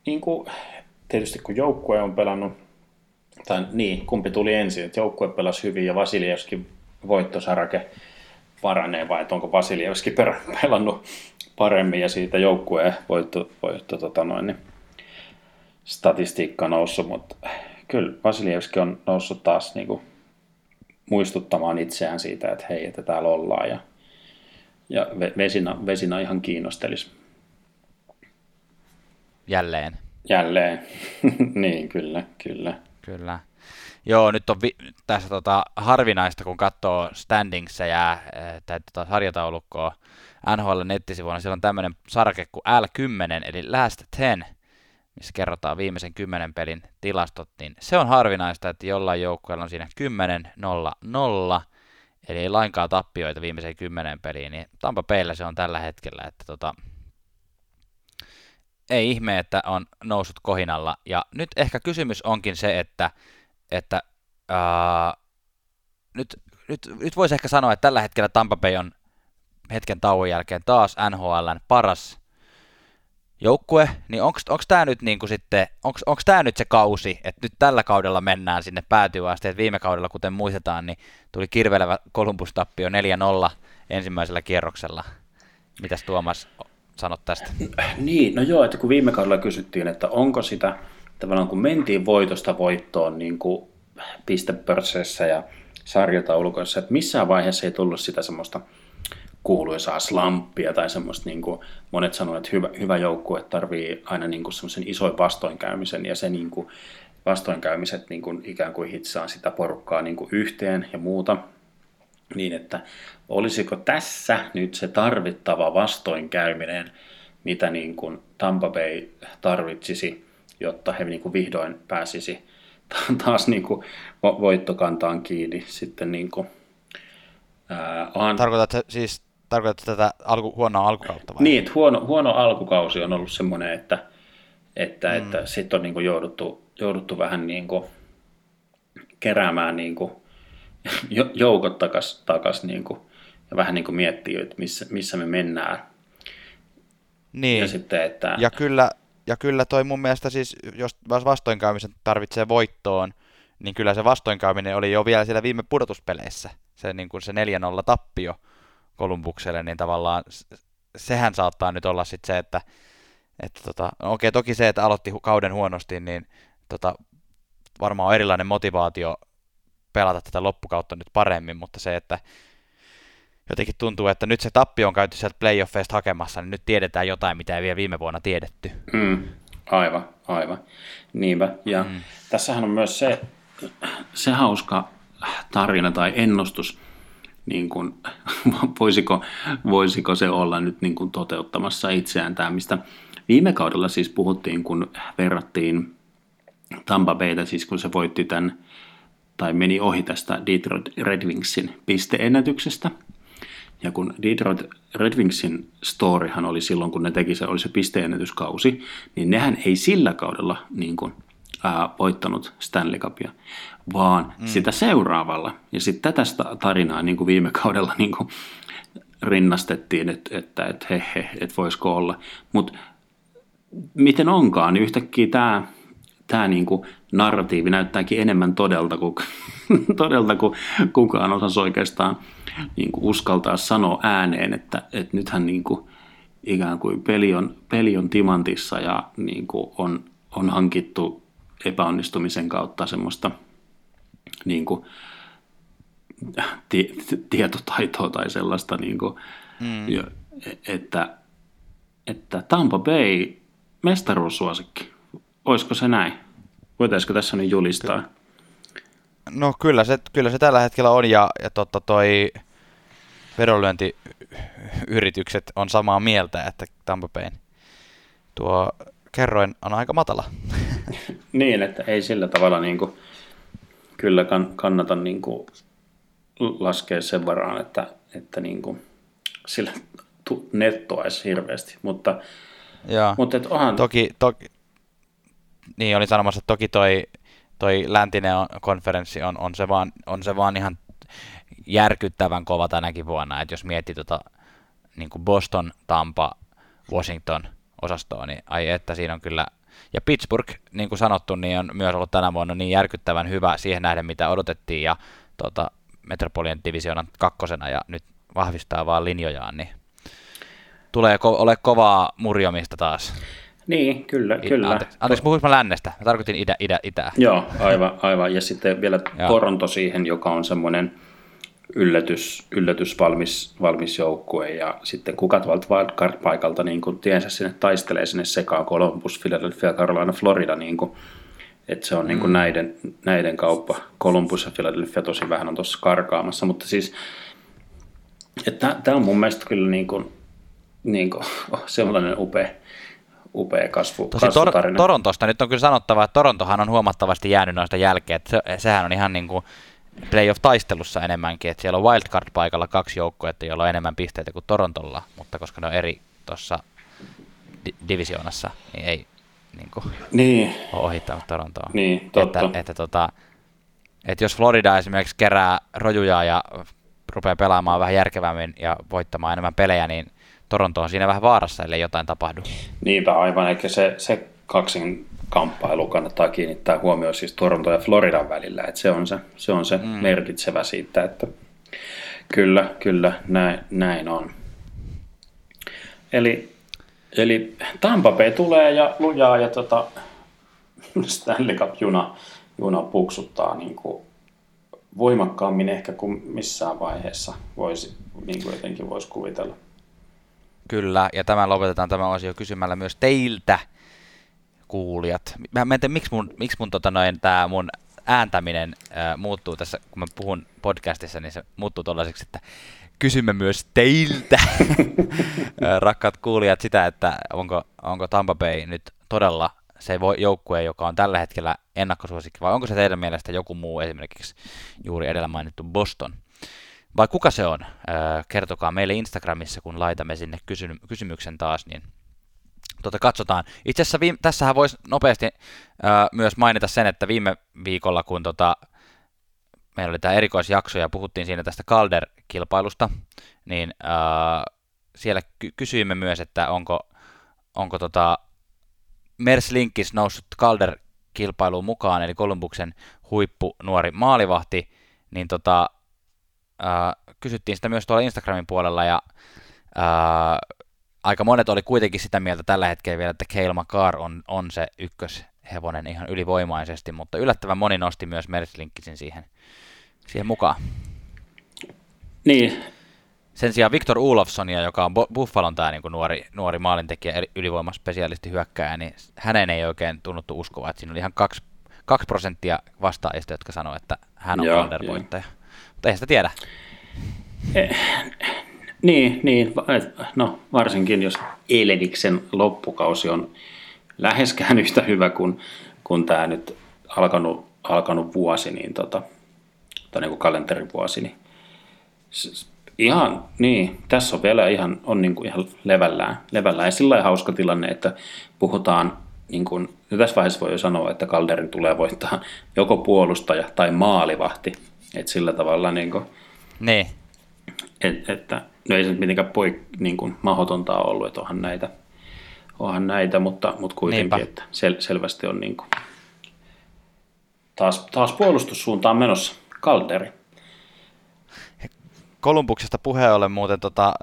niin kuin, tietysti kun joukkue on pelannut, tai niin, kumpi tuli ensin, että joukkue pelasi hyvin ja Vasiljevski voittosarake paranee, vai että onko Vasiljevski pelannut paremmin ja siitä joukkueen voitto, voitto tota noin, niin statistiikka noussut, mutta kyllä Vasiljevski on noussut taas niin kuin muistuttamaan itseään siitä, että hei, että täällä ollaan ja, ja Vesina, Vesina ihan kiinnostelisi. Jälleen. Jälleen, niin kyllä, kyllä. Kyllä. Joo, nyt on vi- tässä tota, harvinaista, kun katsoo standingseja tai tota, sarjataulukkoa NHL nettisivuilla, siellä on tämmöinen sarke kuin L10, eli Last 10, missä kerrotaan viimeisen kymmenen pelin tilastot, niin se on harvinaista, että jollain joukkueella on siinä 10-0-0, eli ei lainkaan tappioita viimeiseen kymmenen peliin, niin Tampa Bayllä se on tällä hetkellä, että tota, ei ihme, että on noussut kohinalla. Ja nyt ehkä kysymys onkin se, että, että ää, nyt, nyt, nyt voisi ehkä sanoa, että tällä hetkellä Tampa Bay on hetken tauon jälkeen taas NHLn paras joukkue, niin onko tämä nyt niinku sitten, onko tämä nyt se kausi, että nyt tällä kaudella mennään sinne päätyä asti, että viime kaudella, kuten muistetaan, niin tuli kirvelevä Columbus-tappio 4-0 ensimmäisellä kierroksella. Mitäs Tuomas, sanot tästä? Niin, no joo, että kun viime kaudella kysyttiin, että onko sitä, tavallaan kun mentiin voitosta voittoon niin kuin pistepörsseissä ja sarjataulukoissa, että missään vaiheessa ei tullut sitä semmoista kuuluisaa slampia tai semmoista, niin kuin monet sanoivat, että hyvä, hyvä joukkue tarvii aina niin kuin semmoisen isoin vastoinkäymisen ja se niin kuin vastoinkäymiset niin kuin ikään kuin hitsaa sitä porukkaa niin kuin yhteen ja muuta. Niin, että olisiko tässä nyt se tarvittava vastoinkäyminen, mitä niin kuin Tampa Bay tarvitsisi, jotta he niin kuin vihdoin pääsisi taas niin kuin voittokantaan kiinni sitten niin kuin, ää, on... Siis tarkoitatko tätä alku, huonoa alkukautta vai? Niin, huono, huono alkukausi on ollut semmoinen, että, että, mm. että sitten on niin kuin jouduttu, jouduttu vähän niin kuin keräämään niin kuin joukot takas, takas niin kuin, ja vähän niin kuin miettiä, että missä, missä me mennään. Niin, ja, sitten, että... ja, kyllä, ja kyllä toi mun mielestä siis, jos vastoinkäymisen tarvitsee voittoon, niin kyllä se vastoinkäyminen oli jo vielä siellä viime pudotuspeleissä. Se, niin kuin se 4-0 tappio Kolumbukselle, niin tavallaan sehän saattaa nyt olla sitten se, että, että tota, no okei, toki se, että aloitti kauden huonosti, niin tota, varmaan on erilainen motivaatio pelata tätä loppukautta nyt paremmin, mutta se, että jotenkin tuntuu, että nyt se tappi on käyty sieltä playoffeista hakemassa, niin nyt tiedetään jotain, mitä ei vielä viime vuonna tiedetty. Mm, aivan, aivan. Niinpä. Ja mm. tässähän on myös se, se hauska tarina tai ennustus, niin kuin, voisiko, voisiko se olla nyt niin kuin toteuttamassa itseään tämä, mistä viime kaudella siis puhuttiin, kun verrattiin Tampa Baytä, siis kun se voitti tämän tai meni ohi tästä Detroit Red Wingsin pisteennätyksestä. Ja kun Detroit Red Wingsin storyhan oli silloin, kun ne teki se, oli se pisteennätyskausi, niin nehän ei sillä kaudella niin kuin, ää, voittanut Stanley Cupia, vaan mm. sitä seuraavalla. Ja sitten tätä tarinaa niin kuin viime kaudella niin kuin rinnastettiin, että, että, että he, he, että voisiko olla. Mutta miten onkaan, niin yhtäkkiä tämä tämä niin kuin narratiivi näyttääkin enemmän todelta kuin, todelta kuin kukaan osasi oikeastaan niin kuin uskaltaa sanoa ääneen, että, että nythän niin kuin ikään kuin peli on, peli on timantissa ja niin kuin on, on hankittu epäonnistumisen kautta semmoista niin kuin, tietotaitoa tai sellaista, niin kuin, mm. että, että Tampa Bay mestaruussuosikki. Olisiko se näin? Voitaisiko tässä nyt julistaa? No kyllä se, kyllä se tällä hetkellä on ja, ja totta toi vedonlyöntiyritykset on samaa mieltä, että Tampa Bayn tuo kerroin on aika matala. niin, että ei sillä tavalla niin kuin, kyllä kann, kannata niin kuin, laskea sen varaan, että, että niin kuin, sillä nettoaisi hirveästi, mutta, Joo. mutta et onhan... Toki, toki, niin olin sanomassa, että toki toi, toi läntinen konferenssi on, on, se vaan, on se vaan ihan järkyttävän kova tänäkin vuonna, että jos miettii tota, niin kuin Boston, Tampa, Washington osastoa, niin ai että siinä on kyllä, ja Pittsburgh, niin kuin sanottu, niin on myös ollut tänä vuonna niin järkyttävän hyvä siihen nähden, mitä odotettiin, ja tota, Metropolian divisioonan kakkosena, ja nyt vahvistaa vaan linjojaan, niin tulee ko- ole kovaa murjomista taas. Niin, kyllä, I, kyllä. Anteeksi, anteeksi puhuinko mä lännestä? Mä tarkoitin itä, idä, itää. Joo, aivan, aivan. Ja sitten vielä Joo. Toronto siihen, joka on semmoinen yllätys, yllätys valmis, valmis joukkue. Ja sitten kuka tuolta wildcard-paikalta niin kun tiensä sinne taistelee sinne sekaan Columbus, Philadelphia, Carolina, Florida. Niin kun, että se on niin mm. näiden, näiden kauppa. Columbus ja Philadelphia tosi vähän on tuossa karkaamassa. Mutta siis, että tämä on mun mielestä kyllä niin kuin, niin kuin, oh, sellainen upea, upea kasvu, Tosi Tor- Torontosta nyt on kyllä sanottava, että Torontohan on huomattavasti jäänyt noista jälkeen. Se, sehän on ihan niin kuin playoff-taistelussa enemmänkin, että siellä on wildcard-paikalla kaksi että joilla on enemmän pisteitä kuin Torontolla, mutta koska ne on eri tuossa di- divisioonassa, niin ei niin kuin, niin. ole ohittanut Torontoa. Niin, totta. Että, että, tota, että jos Florida esimerkiksi kerää rojuja ja rupeaa pelaamaan vähän järkevämmin ja voittamaan enemmän pelejä, niin Toronto on siinä vähän vaarassa, ellei jotain tapahdu. Niinpä aivan, eikä se, se kaksin kamppailu kannattaa kiinnittää huomioon siis Toronto ja Floridan välillä, että se on se, se, on se mm. merkitsevä siitä, että kyllä, kyllä, näin, näin on. Eli Eli Tampa Bay tulee ja lujaa ja tota, Stanley Cup-juna juna puksuttaa niin kuin voimakkaammin ehkä kuin missään vaiheessa voisi, niin kuin jotenkin voisi kuvitella. Kyllä, ja tämä lopetetaan tämä osio kysymällä myös teiltä, kuulijat. Mä en tiedä, miksi mun, miksi mun, tota noin, tää mun ääntäminen äh, muuttuu tässä, kun mä puhun podcastissa, niin se muuttuu tuollaiseksi, että kysymme myös teiltä, rakkaat kuulijat, sitä, että onko, onko Tampa Bay nyt todella se joukkue, joka on tällä hetkellä ennakkosuosikki, vai onko se teidän mielestä joku muu, esimerkiksi juuri edellä mainittu Boston? Vai kuka se on? Kertokaa meille Instagramissa, kun laitamme sinne kysy- kysymyksen taas, niin tota, katsotaan. Itse asiassa viime, tässähän voisi nopeasti ää, myös mainita sen, että viime viikolla, kun tota, meillä oli tämä erikoisjakso ja puhuttiin siinä tästä Calder-kilpailusta, niin ää, siellä ky- kysyimme myös, että onko, onko tota Mers Linkis noussut Calder-kilpailuun mukaan, eli Kolumbuksen huippu nuori maalivahti, niin tota, ää, kysyttiin sitä myös tuolla Instagramin puolella, ja ää, aika monet oli kuitenkin sitä mieltä tällä hetkellä vielä, että Cale Makar on, on se ykköshevonen ihan ylivoimaisesti, mutta yllättävän moni nosti myös Mercelinkisin siihen, siihen mukaan. Niin. Sen sijaan Victor Ulofsonia, joka on Buffalon tämä niin nuori, nuori maalintekijä, ylivoimaspesialisti hyökkääjä, niin hänen ei oikein tunnuttu uskoa, että siinä oli ihan kaksi, kaksi prosenttia vastaajista, jotka sanoivat, että hän on Calder-voittaja. Mutta ei sitä tiedä. Eh, niin, niin, no varsinkin jos Elediksen loppukausi on läheskään yhtä hyvä kuin, kuin tämä nyt alkanut, alkanut vuosi, niin tota, tai niin kuin kalenterivuosi, niin ihan, niin, tässä on vielä ihan, on niin kuin ihan levällään, levällään. Ja sillä hauska tilanne, että puhutaan, niin kuin, ja tässä vaiheessa voi jo sanoa, että Kalderin tulee voittaa joko puolustaja tai maalivahti. Että sillä tavalla niin kuin, niin. Et, että no ei se nyt mitenkään poik, niin kuin mahdotonta ollut, että onhan näitä, onhan näitä mutta, mutta kuitenkin, Niinpä. että sel, selvästi on niin kuin, taas, taas puolustussuuntaan menossa Kalderi. Kolumbuksesta puheen ollen muuten tota,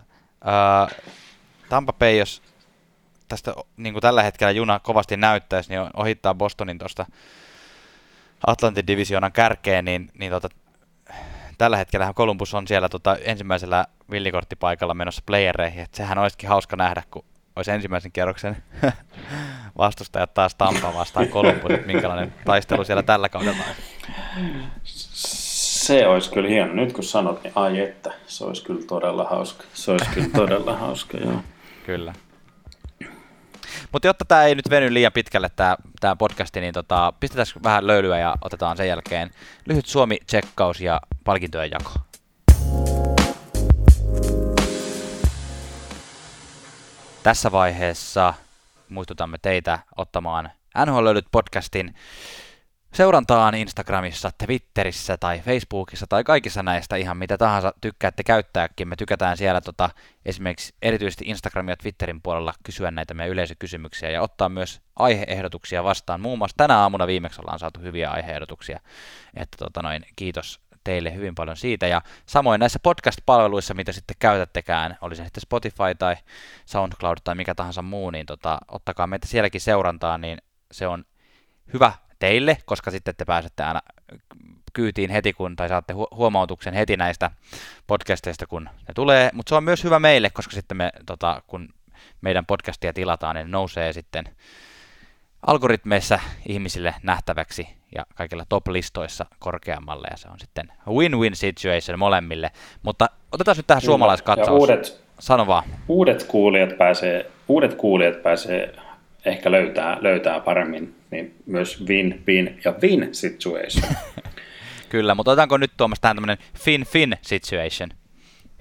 ää, Tampa Bay, jos tästä niin kuin tällä hetkellä juna kovasti näyttäisi, niin ohittaa Bostonin tuosta Atlantin divisioonan kärkeen, niin, niin tota, tällä hetkellä Columbus on siellä tota, ensimmäisellä villikorttipaikalla menossa playereihin, että sehän olisikin hauska nähdä, kun olisi ensimmäisen kierroksen vastustajat taas Tampa vastaan Columbus, että minkälainen taistelu siellä tällä kaudella on. Se olisi kyllä hieno. Nyt kun sanot, niin ai että, se olisi kyllä todella hauska. Se olisi kyllä todella hauska, joo. Kyllä. Mutta jotta tämä ei nyt veny liian pitkälle tämä, podcasti, niin tota, pistetään vähän löylyä ja otetaan sen jälkeen lyhyt Suomi-tsekkaus ja palkintojen jako. Tässä vaiheessa muistutamme teitä ottamaan NHL löydyt podcastin seurantaan Instagramissa, Twitterissä tai Facebookissa tai kaikissa näistä ihan mitä tahansa tykkäätte käyttääkin. Me tykätään siellä tota, esimerkiksi erityisesti Instagramin ja Twitterin puolella kysyä näitä meidän yleisökysymyksiä ja ottaa myös aiheehdotuksia vastaan. Muun muassa tänä aamuna viimeksi ollaan saatu hyviä aiheehdotuksia. Että tota noin, kiitos teille hyvin paljon siitä. Ja samoin näissä podcast-palveluissa, mitä sitten käytättekään, oli se sitten Spotify tai SoundCloud tai mikä tahansa muu, niin tota, ottakaa meitä sielläkin seurantaan, niin se on hyvä teille, koska sitten te pääsette aina kyytiin heti, kun, tai saatte huomautuksen heti näistä podcasteista, kun ne tulee, mutta se on myös hyvä meille, koska sitten me, tota, kun meidän podcastia tilataan, niin nousee sitten algoritmeissa ihmisille nähtäväksi ja kaikilla top-listoissa korkeammalle, ja se on sitten win-win situation molemmille. Mutta otetaan nyt tähän suomalaiskatsaus. uudet, Sano vaan. Uudet kuulijat pääsee, uudet kuulijat pääsee ehkä löytää, löytää paremmin niin myös win-win ja win situation. Kyllä, mutta otetaanko nyt Tuomas tähän tämmöinen fin-fin situation?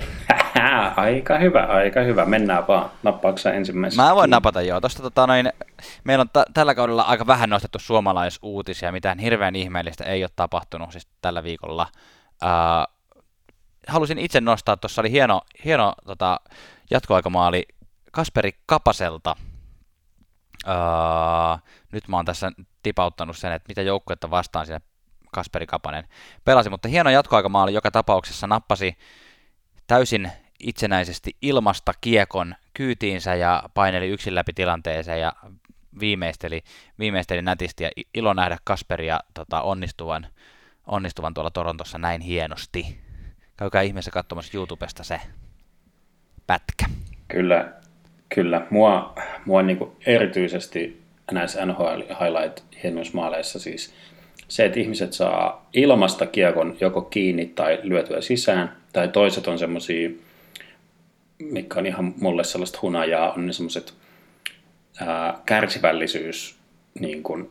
aika hyvä, aika hyvä. Mennään vaan. Nappaako ensimmäisenä? Mä voin napata joo. Tosta, tota, noin, meillä on t- tällä kaudella aika vähän nostettu suomalaisuutisia. Mitään hirveän ihmeellistä ei ole tapahtunut siis tällä viikolla. Uh, halusin itse nostaa, tuossa oli hieno, hieno tota, jatkoaikamaali Kasperi Kapaselta. Uh, nyt mä oon tässä tipauttanut sen, että mitä joukkuetta vastaan siinä Kasperi Kapanen pelasi, mutta hieno jatkoaikamaali joka tapauksessa nappasi täysin itsenäisesti ilmasta kiekon kyytiinsä ja paineli yksin läpi tilanteeseen ja viimeisteli, viimeisteli nätisti ja ilo nähdä Kasperia tota, onnistuvan, onnistuvan tuolla Torontossa näin hienosti. Käykää ihmeessä katsomassa YouTubesta se pätkä. Kyllä, kyllä. Mua, mua niin erityisesti näissä NHL highlight hienoismaaleissa siis se, että ihmiset saa ilmasta kiekon joko kiinni tai lyötyä sisään, tai toiset on semmoisia, mikä on ihan mulle sellaista hunajaa, on ne semmoiset kärsivällisyys niin kuin,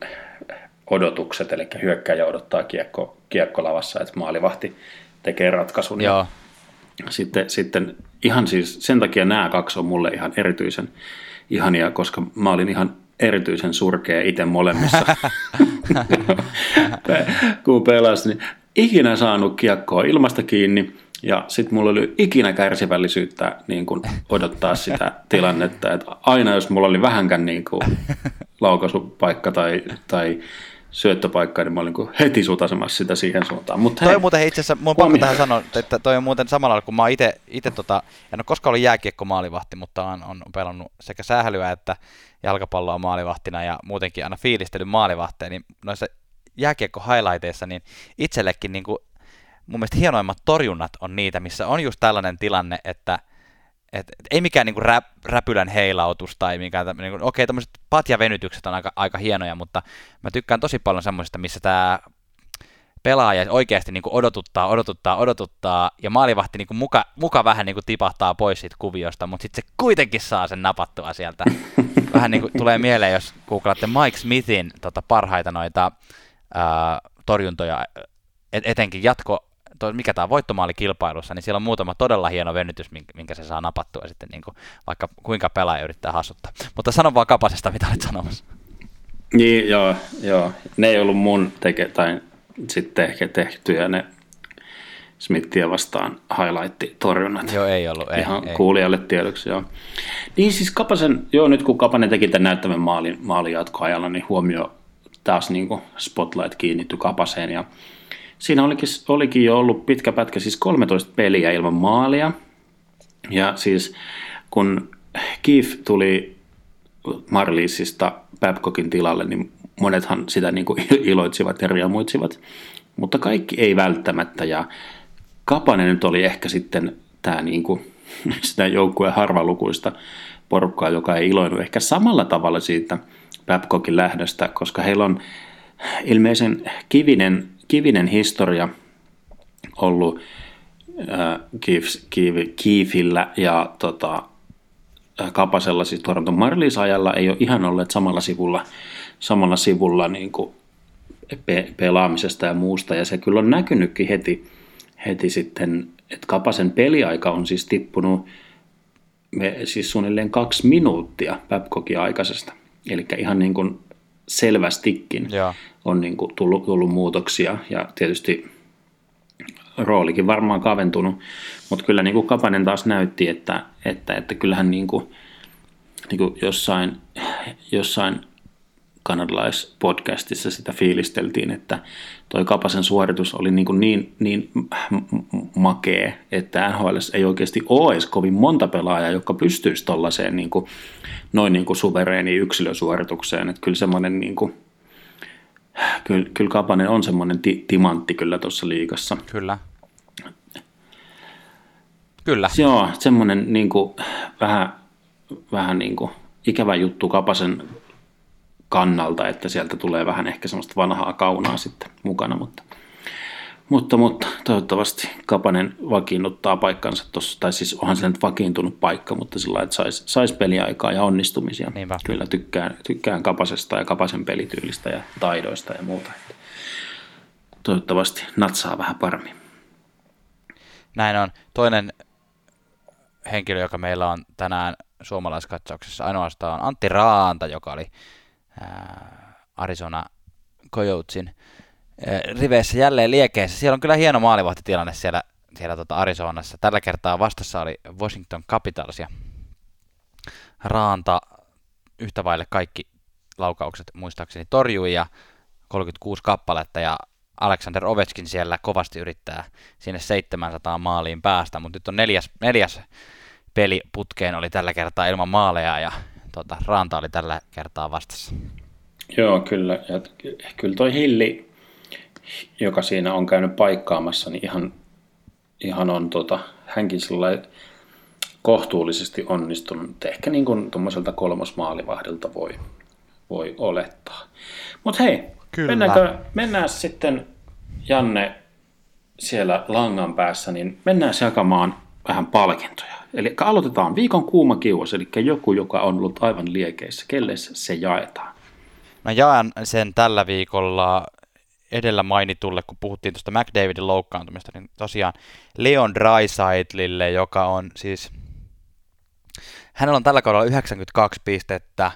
odotukset, eli hyökkäjä odottaa kiekko, kiekkolavassa, että maalivahti tekee ratkaisun. Joo. Sitten, sitten ihan siis sen takia nämä kaksi on mulle ihan erityisen ihania, koska mä olin ihan erityisen surkea itse molemmissa, kun pelasin. Niin ikinä saanut kiekkoa ilmasta kiinni, ja sitten mulla oli ikinä kärsivällisyyttä niin kun odottaa sitä tilannetta, että aina jos mulla oli vähänkään niin kuin laukaisupaikka tai, tai syöttöpaikka, niin mä olin heti sutasemassa sitä siihen suuntaan. Mutta toi on muuten itse asiassa, mun pakko tähän sanoa, että toi on muuten samalla kun mä oon itse, tota, en ole koskaan ollut jääkiekko maalivahti, mutta on, on pelannut sekä sählyä että jalkapalloa maalivahtina ja muutenkin aina fiilistely maalivahteja, niin noissa jääkiekko highlighteissa, niin itsellekin niin kuin, mun mielestä hienoimmat torjunnat on niitä, missä on just tällainen tilanne, että et, et, ei mikään niinku rä, räpylän heilautus tai mikään tämmöinen, niinku, okei, tämmöiset patjavenytykset on aika, aika hienoja, mutta mä tykkään tosi paljon semmoisista, missä tämä pelaaja oikeasti niin odotuttaa, odotuttaa, odotuttaa, ja maalivahti niin muka, muka vähän niin tipahtaa pois siitä kuviosta, mutta sitten se kuitenkin saa sen napattua sieltä. vähän niin kuin tulee mieleen, jos googlaatte Mike Smithin tota, parhaita noita ää, torjuntoja, et, etenkin jatko, to, mikä tämä voittomaali kilpailussa, niin siellä on muutama todella hieno venytys, minkä, minkä se saa napattua sitten, niin kuin, vaikka kuinka pelaaja yrittää hassuttaa. Mutta sano vaan kapasesta, mitä olet sanomassa. Niin, joo, joo. Ne ei ollut mun teke, tai sitten ehkä tehtyjä ne Smithia vastaan highlight-torjunnat. Joo, ei ollut. Ei, Ihan ei. kuulijalle tiedoksi, joo. Niin siis Kapasen, joo nyt kun Kapanen teki tämän näyttävän maalin, maalin jatkoajalla, niin huomio taas niin kuin spotlight kiinnittyi Kapaseen ja siinä olikin, olikin jo ollut pitkä pätkä, siis 13 peliä ilman maalia. Ja siis kun Keith tuli Marliisista Babcockin tilalle, niin monethan sitä niin kuin iloitsivat ja riemuitsivat, mutta kaikki ei välttämättä. Ja Kapanen nyt oli ehkä sitten tämä niin kuin, sitä joukkueen harvalukuista porukkaa, joka ei iloinut ehkä samalla tavalla siitä Babcockin lähdöstä, koska heillä on ilmeisen kivinen, kivinen historia ollut äh, Kiifillä ja tota, Kapasella, siis Toronto Marlies-ajalla, ei ole ihan olleet samalla sivulla samalla sivulla niin kuin pe- pelaamisesta ja muusta. Ja se kyllä on näkynytkin heti, heti sitten, että Kapasen peliaika on siis tippunut me, siis suunnilleen kaksi minuuttia Babcockin aikaisesta. Eli ihan niin kuin selvästikin ja. on niin kuin tullut, tullut muutoksia ja tietysti roolikin varmaan kaventunut, mutta kyllä niin kuin Kapanen taas näytti, että, että, että kyllähän niin kuin, niin kuin jossain, jossain kanadalaispodcastissa sitä fiilisteltiin, että toi Kapasen suoritus oli niin, niin, niin makee, että NHL ei oikeasti ole edes kovin monta pelaajaa, joka pystyisi tuollaiseen niin kuin, noin niin kuin suvereeniin yksilösuoritukseen. Että kyllä semmoinen niin kuin, kyllä, kyllä Kapanen on semmoinen ti, timantti kyllä tuossa liigassa. Kyllä. Kyllä. Joo, semmoinen niin kuin, vähän, vähän niin kuin, ikävä juttu Kapasen kannalta, että sieltä tulee vähän ehkä semmoista vanhaa kaunaa sitten mukana, mutta, mutta, mutta toivottavasti Kapanen vakiinnuttaa paikkansa tuossa, tai siis onhan se nyt vakiintunut paikka, mutta sillä että saisi sais peliaikaa ja onnistumisia. Niinpä. Kyllä tykkään, tykkään Kapasesta ja Kapasen pelityylistä ja taidoista ja muuta. Toivottavasti natsaa vähän paremmin. Näin on. Toinen henkilö, joka meillä on tänään suomalaiskatsauksessa ainoastaan Antti Raanta, joka oli Arizona Coyotesin riveissä jälleen liekeissä. Siellä on kyllä hieno maalivahtitilanne siellä, siellä tota Arizonassa. Tällä kertaa vastassa oli Washington Capitals ja Raanta yhtä vaille kaikki laukaukset muistaakseni torjui ja 36 kappaletta ja Alexander Ovechkin siellä kovasti yrittää sinne 700 maaliin päästä, mutta nyt on neljäs, neljäs peli putkeen oli tällä kertaa ilman maaleja ja tota, Ranta oli tällä kertaa vastassa. Joo, kyllä. Ja kyllä toi Hilli, joka siinä on käynyt paikkaamassa, niin ihan, ihan on tota, hänkin kohtuullisesti onnistunut. Ehkä niin kuin tuommoiselta kolmosmaalivahdilta voi, voi olettaa. Mutta hei, Kyllä. Mennäänkö, mennään sitten Janne siellä langan päässä, niin mennään jakamaan vähän palkintoja. Eli aloitetaan viikon kuuma kiuas, eli joku, joka on ollut aivan liekeissä. Kelle se jaetaan? Mä jaan sen tällä viikolla edellä mainitulle, kun puhuttiin tuosta McDavidin loukkaantumista, niin tosiaan Leon Drysaitlille, joka on siis, hänellä on tällä kaudella 92 pistettä,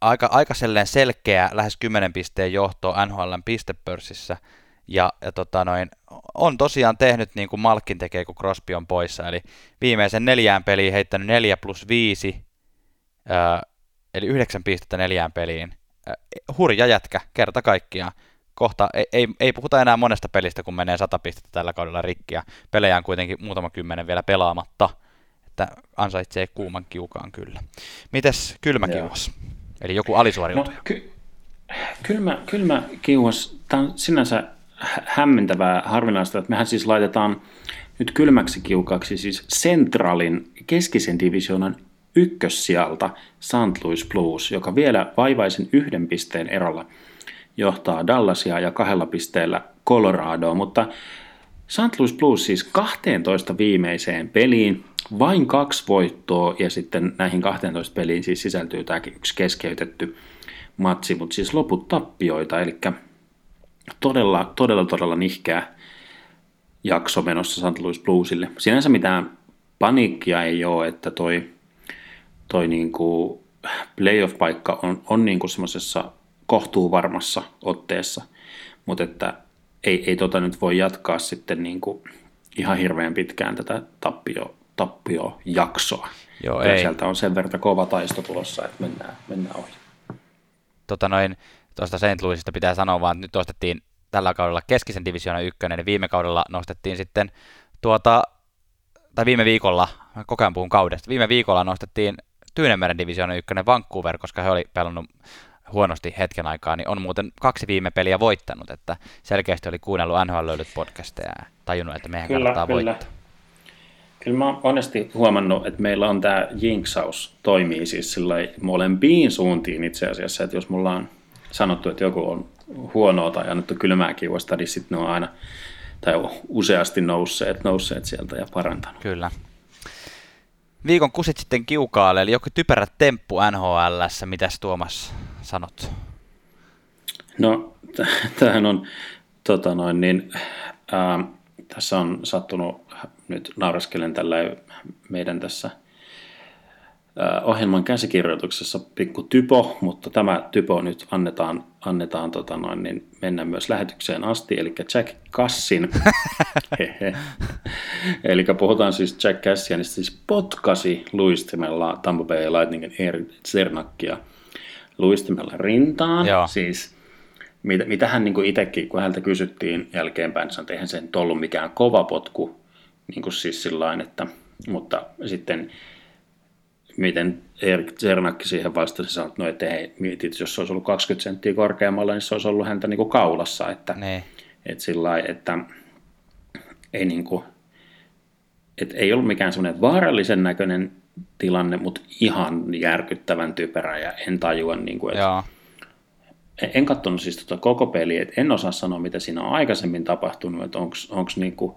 aika, aika selkeä, lähes 10 pisteen johto NHLn pistepörssissä, ja, ja tota noin, on tosiaan tehnyt niin kuin Malkin tekee, kun Crosby on poissa, eli viimeisen neljään peliin heittänyt 4 plus 5, ää, eli 9 pistettä neljään peliin. Ää, hurja jätkä, kerta kaikkiaan. Kohta ei, ei, ei puhuta enää monesta pelistä, kun menee 100 pistettä tällä kaudella rikkiä. Pelejä on kuitenkin muutama kymmenen vielä pelaamatta, että ansaitsee kuuman kiukaan kyllä. Mites kylmä kiuas? Eli joku alisuoriutuja. No, ky- kylmä, kylmä kiuas, tämä on sinänsä hämmentävää, harvinaista, että mehän siis laitetaan nyt kylmäksi kiukaksi siis Centralin keskisen divisioonan ykkössijalta St. Louis Blues, joka vielä vaivaisen yhden pisteen erolla johtaa Dallasia ja kahdella pisteellä Coloradoa, mutta St. Louis Blues siis 12 viimeiseen peliin, vain kaksi voittoa ja sitten näihin 12 peliin siis sisältyy tämäkin yksi keskeytetty matsi, mutta siis loput tappioita, eli todella, todella, todella nihkeä jakso menossa St. Louis Bluesille. Sinänsä mitään paniikkia ei ole, että toi, toi niinku playoff-paikka on, on niinku semmoisessa kohtuu varmassa otteessa, mutta että ei, ei tota nyt voi jatkaa sitten niinku ihan hirveän pitkään tätä tappio, tappiojaksoa. Joo, ei. Sieltä on sen verran kova taisto tulossa, että mennään, mennään ohi. Tota noin, tuosta St. Louisista pitää sanoa vaan, että nyt nostettiin tällä kaudella keskisen divisioonan ykkönen, niin viime kaudella nostettiin sitten tuota, tai viime viikolla, koko ajan puhun kaudesta, viime viikolla nostettiin Tyynemeren divisioonan ykkönen Vancouver, koska he oli pelannut huonosti hetken aikaa, niin on muuten kaksi viime peliä voittanut, että selkeästi oli kuunnellut NHL löydyt podcasteja ja tajunnut, että meidän kyllä, kannattaa kyllä. voittaa. Kyllä mä oon monesti huomannut, että meillä on tämä jinksaus toimii siis sillä molempiin suuntiin itse asiassa, että jos mulla on sanottu, että joku on huonoa tai annettu kylmää kiuasta, niin sitten ne on aina tai useasti nousseet, nousseet sieltä ja parantanut. Kyllä. Viikon kusit sitten kiukaalle, eli joku typerä temppu nhl mitäs Tuomas sanot? No, tämähän on, tota noin, niin, ää, tässä on sattunut, nyt nauraskelen tällä meidän tässä – ohjelman käsikirjoituksessa pikku typo, mutta tämä typo nyt annetaan, annetaan tota noin, niin mennä myös lähetykseen asti, eli Jack Kassin, eli puhutaan siis Jack Cassia, niin siis potkasi luistimella Tampa Bay Lightningin Zernakkia luistimella rintaan, Joo. siis mitä, mitä hän niin itsekin, kun häneltä kysyttiin jälkeenpäin, niin sanoi, että eihän se nyt ollut mikään kova potku, niin kuin siis sillain, että, mutta sitten miten Erik Zernakki siihen vastasi, sanoi, että no, että hei, mietit, jos se olisi ollut 20 senttiä korkeammalla, niin se olisi ollut häntä niin kuin kaulassa, että, ne. että sillä lailla, että ei niin kuin, että ei ollut mikään semmoinen vaarallisen näköinen tilanne, mutta ihan järkyttävän typerä ja en tajua, niin kuin, että Joo. en katsonut siis tota koko peliä, että en osaa sanoa, mitä siinä on aikaisemmin tapahtunut, että onko niin kuin,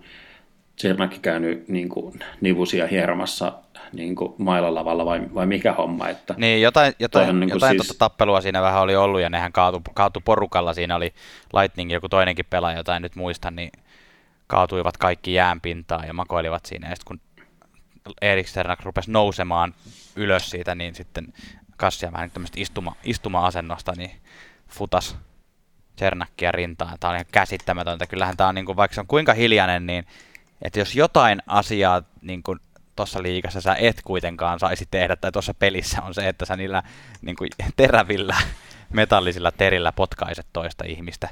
Tsernakki käynyt niin kuin, nivusia hieromassa niin kuin, mailalavalla vai, vai mikä homma. Että niin, jotain, jotain, niin jotain siis... tuota tappelua siinä vähän oli ollut ja nehän kaatu, kaatu porukalla. Siinä oli Lightning joku toinenkin pelaaja, jota en nyt muista, niin kaatuivat kaikki jäänpintaan ja makoilivat siinä. Ja sitten kun Erik Sternak rupesi nousemaan ylös siitä, niin sitten Kassia vähän tämmöistä istuma, istuma-asennosta, niin futas Cernakkia rintaan. Tämä on ihan käsittämätöntä. Kyllähän tämä on, niin kuin, vaikka se on kuinka hiljainen, niin että jos jotain asiaa niin kuin tuossa liikassa sä et kuitenkaan saisi tehdä, tai tuossa pelissä on se, että sä niillä niin kuin terävillä metallisilla terillä potkaiset toista ihmistä.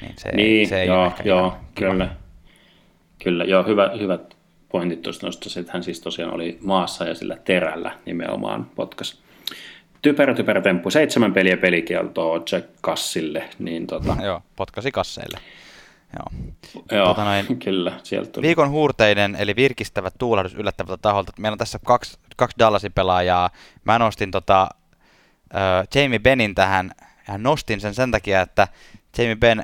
Niin, se, niin se ei joo, ole ehkä joo ihan kyllä. Kyllä, joo, hyvä, hyvät pointit tuosta nostossa, että hän siis tosiaan oli maassa ja sillä terällä nimenomaan potkas. Typerä, typerä temppu. Seitsemän peliä pelikieltoa Jack Kassille. Niin tota, Joo, potkasi kasseille. Joo. joo, Tota noin, kyllä, sieltä tuli. Viikon huurteinen, eli virkistävä tuulahdus yllättävältä taholta. Meillä on tässä kaksi, kaksi Dallasin pelaajaa. Mä nostin tota, äh, Jamie Benin tähän, ja nostin sen sen takia, että Jamie Ben,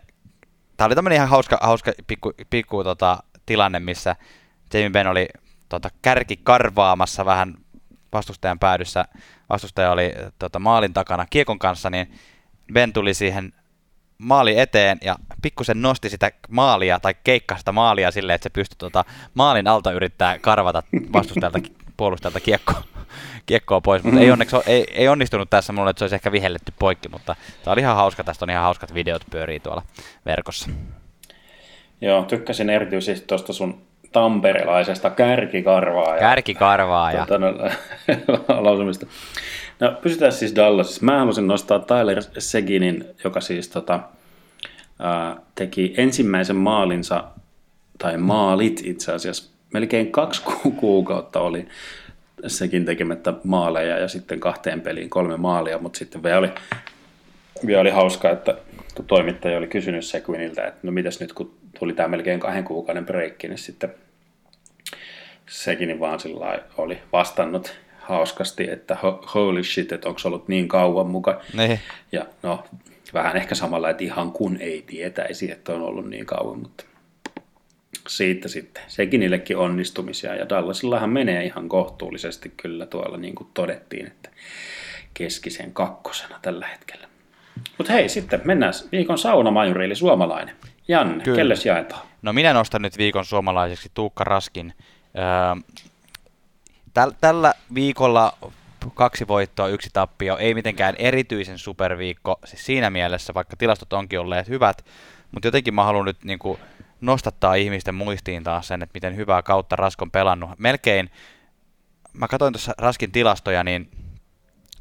tämä oli tämmöinen ihan hauska, hauska pikku, pikku tota, tilanne, missä Jamie Ben oli tota, kärki karvaamassa vähän vastustajan päädyssä. Vastustaja oli tota, maalin takana kiekon kanssa, niin Ben tuli siihen maali eteen ja pikkusen nosti sitä maalia tai keikkasta maalia silleen, että se pystyi tuota maalin alta yrittää karvata vastustajalta puolustajalta kiekko, kiekkoa pois, mutta ei, onneksi, ei, ei onnistunut tässä mulle, että se olisi ehkä vihelletty poikki, mutta tämä oli ihan hauska, tästä on ihan hauskat videot pyörii tuolla verkossa. Joo, tykkäsin erityisesti tuosta sun tamperelaisesta kärkikarvaa. Ja, Kärkikarvaa ja... Tuota, no, lausumista. No, pysytään siis Dallasissa. Mä haluaisin nostaa Tyler Seginin, joka siis tota, ää, teki ensimmäisen maalinsa, tai maalit itse asiassa, melkein kaksi ku- kuukautta oli sekin tekemättä maaleja ja sitten kahteen peliin kolme maalia, mutta sitten vielä oli, vielä oli hauska, että kun toimittaja oli kysynyt Seguiniltä, että no mitäs nyt kun tuli tämä melkein kahden kuukauden breikki, niin sitten Seginin vaan sillä oli vastannut hauskasti, että ho- holy shit, että onko ollut niin kauan mukaan. Niin. Ja no, vähän ehkä samalla, että ihan kun ei tietäisi, että on ollut niin kauan, mutta siitä sitten. Sekinillekin onnistumisia ja Dallasillahan menee ihan kohtuullisesti kyllä tuolla niin kuin todettiin, että keskisen kakkosena tällä hetkellä. Mutta hei, sitten mennään viikon saunamajuri, eli suomalainen. Janne. Kyllä. kelles jaetaan? No minä nostan nyt viikon suomalaiseksi Tuukka Raskin. Öö, täl, tällä viikolla kaksi voittoa, yksi tappio, ei mitenkään erityisen superviikko, siis siinä mielessä, vaikka tilastot onkin olleet hyvät, mutta jotenkin mä haluan nyt niin kuin, nostattaa ihmisten muistiin taas sen, että miten hyvää kautta Rask on pelannut. Melkein, mä katsoin tuossa Raskin tilastoja, niin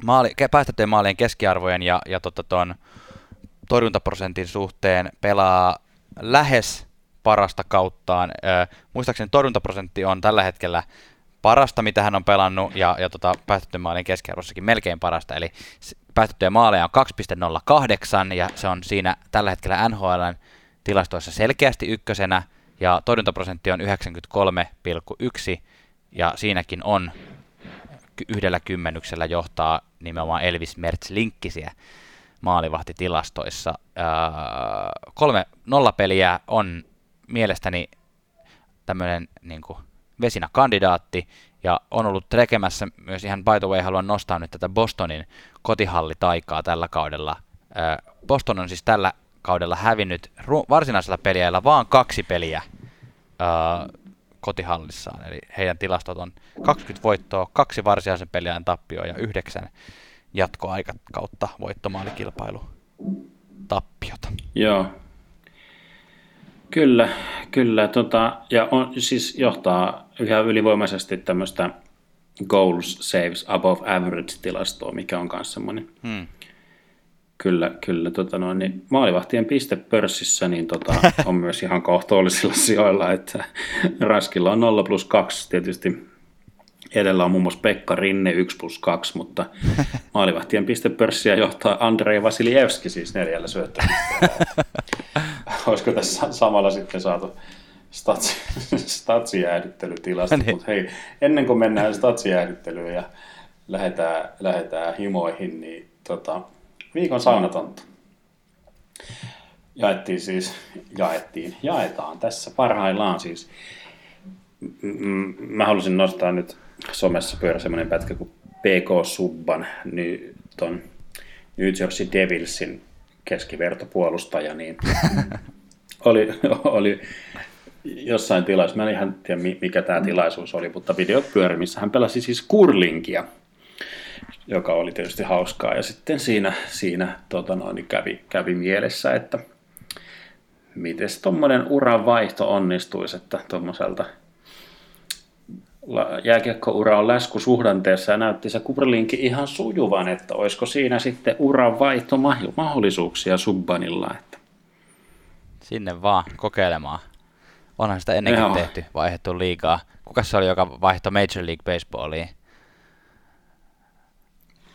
maali, päästettyjen maalien keskiarvojen ja, ja tota ton torjuntaprosentin suhteen pelaa lähes parasta kauttaan. Ö, muistaakseni torjuntaprosentti on tällä hetkellä parasta, mitä hän on pelannut, ja, ja tota, päästettyjen maalien keskiarvossakin melkein parasta, eli päästettyjä maaleja on 2,08, ja se on siinä tällä hetkellä NHLn tilastoissa selkeästi ykkösenä, ja torjuntaprosentti on 93,1, ja siinäkin on yhdellä kymmenyksellä johtaa nimenomaan Elvis Mertz-linkkisiä maalivahtitilastoissa. Ää, kolme nollapeliä on mielestäni tämmöinen niin kuin vesinä kandidaatti, ja on ollut tekemässä myös ihan by the way, haluan nostaa nyt tätä Bostonin kotihallitaikaa tällä kaudella. Boston on siis tällä kaudella hävinnyt varsinaisella peliajalla vaan kaksi peliä kotihallissaan, eli heidän tilastot on 20 voittoa, kaksi varsinaisen peliajan tappioa ja yhdeksän jatkoaika kautta voittomaalikilpailu tappiota. Joo. Kyllä, kyllä. Tota, ja on, siis johtaa yhä ylivoimaisesti tämmöistä goals saves above average-tilastoa, mikä on myös semmoinen Hmm. Kyllä, kyllä. Tota noin, niin maalivahtien piste pörssissä niin tota, on myös ihan kohtuullisilla sijoilla, että Raskilla on 0 plus 2 tietysti. Edellä on muun muassa Pekka Rinne 1 plus 2, mutta maalivahtien pistepörssiä johtaa Andrei Vasiljevski siis neljällä syöttöpisteellä. Olisiko tässä samalla sitten saatu stats, statsijäähdyttelytilastot, Niin. mutta hei, ennen kuin mennään statsijäähdyttelyyn ja lähdetään, lähdetään himoihin, niin tota, viikon saunatonta. Jaettiin siis, jaettiin, jaetaan tässä parhaillaan siis. Mä halusin nostaa nyt somessa pyörä semmoinen pätkä kuin PK Subban, ny, ton New Jersey Devilsin keskivertopuolustaja, niin oli, oli jossain tilaisuudessa, mä en ihan tiedä mi- mikä tämä tilaisuus oli, mutta videot pyöri, missä hän pelasi siis kurlinkia, joka oli tietysti hauskaa. Ja sitten siinä, siinä tota noin, niin kävi, kävi mielessä, että miten tuommoinen uran vaihto onnistuisi, että tuommoiselta jääkiekkoura on läskusuhdanteessa ja näytti se Kurlinkin ihan sujuvan, että olisiko siinä sitten uran vaihto mahdollisuuksia Subbanilla. Että. Sinne vaan kokeilemaan. Onhan sitä ennenkin Joo. tehty, vaihdettu liikaa. Kuka se oli, joka vaihtoi Major League Baseballiin?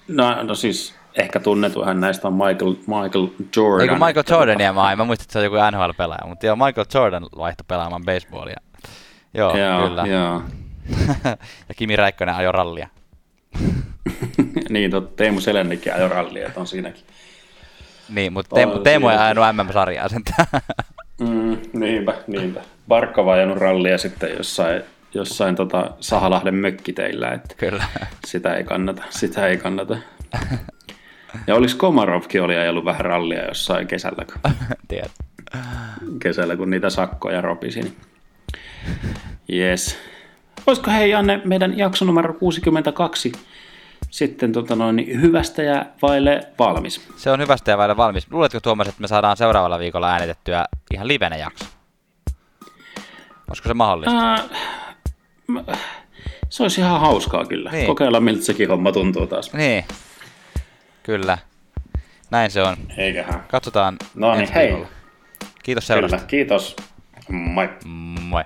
No, no siis ehkä tunnetuhan näistä on Michael, Michael Jordan. Eikö Michael Jordania mä, mä muistin, että se on joku NHL-pelaaja, mutta joo, Michael Jordan vaihtoi pelaamaan baseballia. Joo, joo kyllä. Joo. Ja Kimi Räikkönen ajoi rallia. niin, tot, Teemu Selennikki ajoi rallia, että on siinäkin. Niin, mutta Teemu, Teemu ei ajanut MM-sarjaa sen. mm, niinpä, niinpä. Barkova ajanut rallia sitten jossain, jossain tota Sahalahden mökkiteillä, että Kyllä. sitä ei kannata, sitä ei kannata. Ja olis Komarovkin oli ajellut vähän rallia jossain kesällä, kun, Tiedät. kesällä, kun niitä sakkoja ropisi. Niin. Yes. Olisiko hei Janne meidän jakso numero 62 sitten tota noin, hyvästä ja vaille valmis? Se on hyvästä ja vaille valmis. Luuletko Tuomas, että me saadaan seuraavalla viikolla äänitettyä ihan livenä jakso? Olisiko se mahdollista? Äh, se olisi ihan hauskaa kyllä. Niin. Kokeilla miltä sekin homma tuntuu taas. Niin, kyllä. Näin se on. Eiköhän. Katsotaan No niin, hei. Kiitos seurasta. Kyllä, kiitos. Moi. Moi.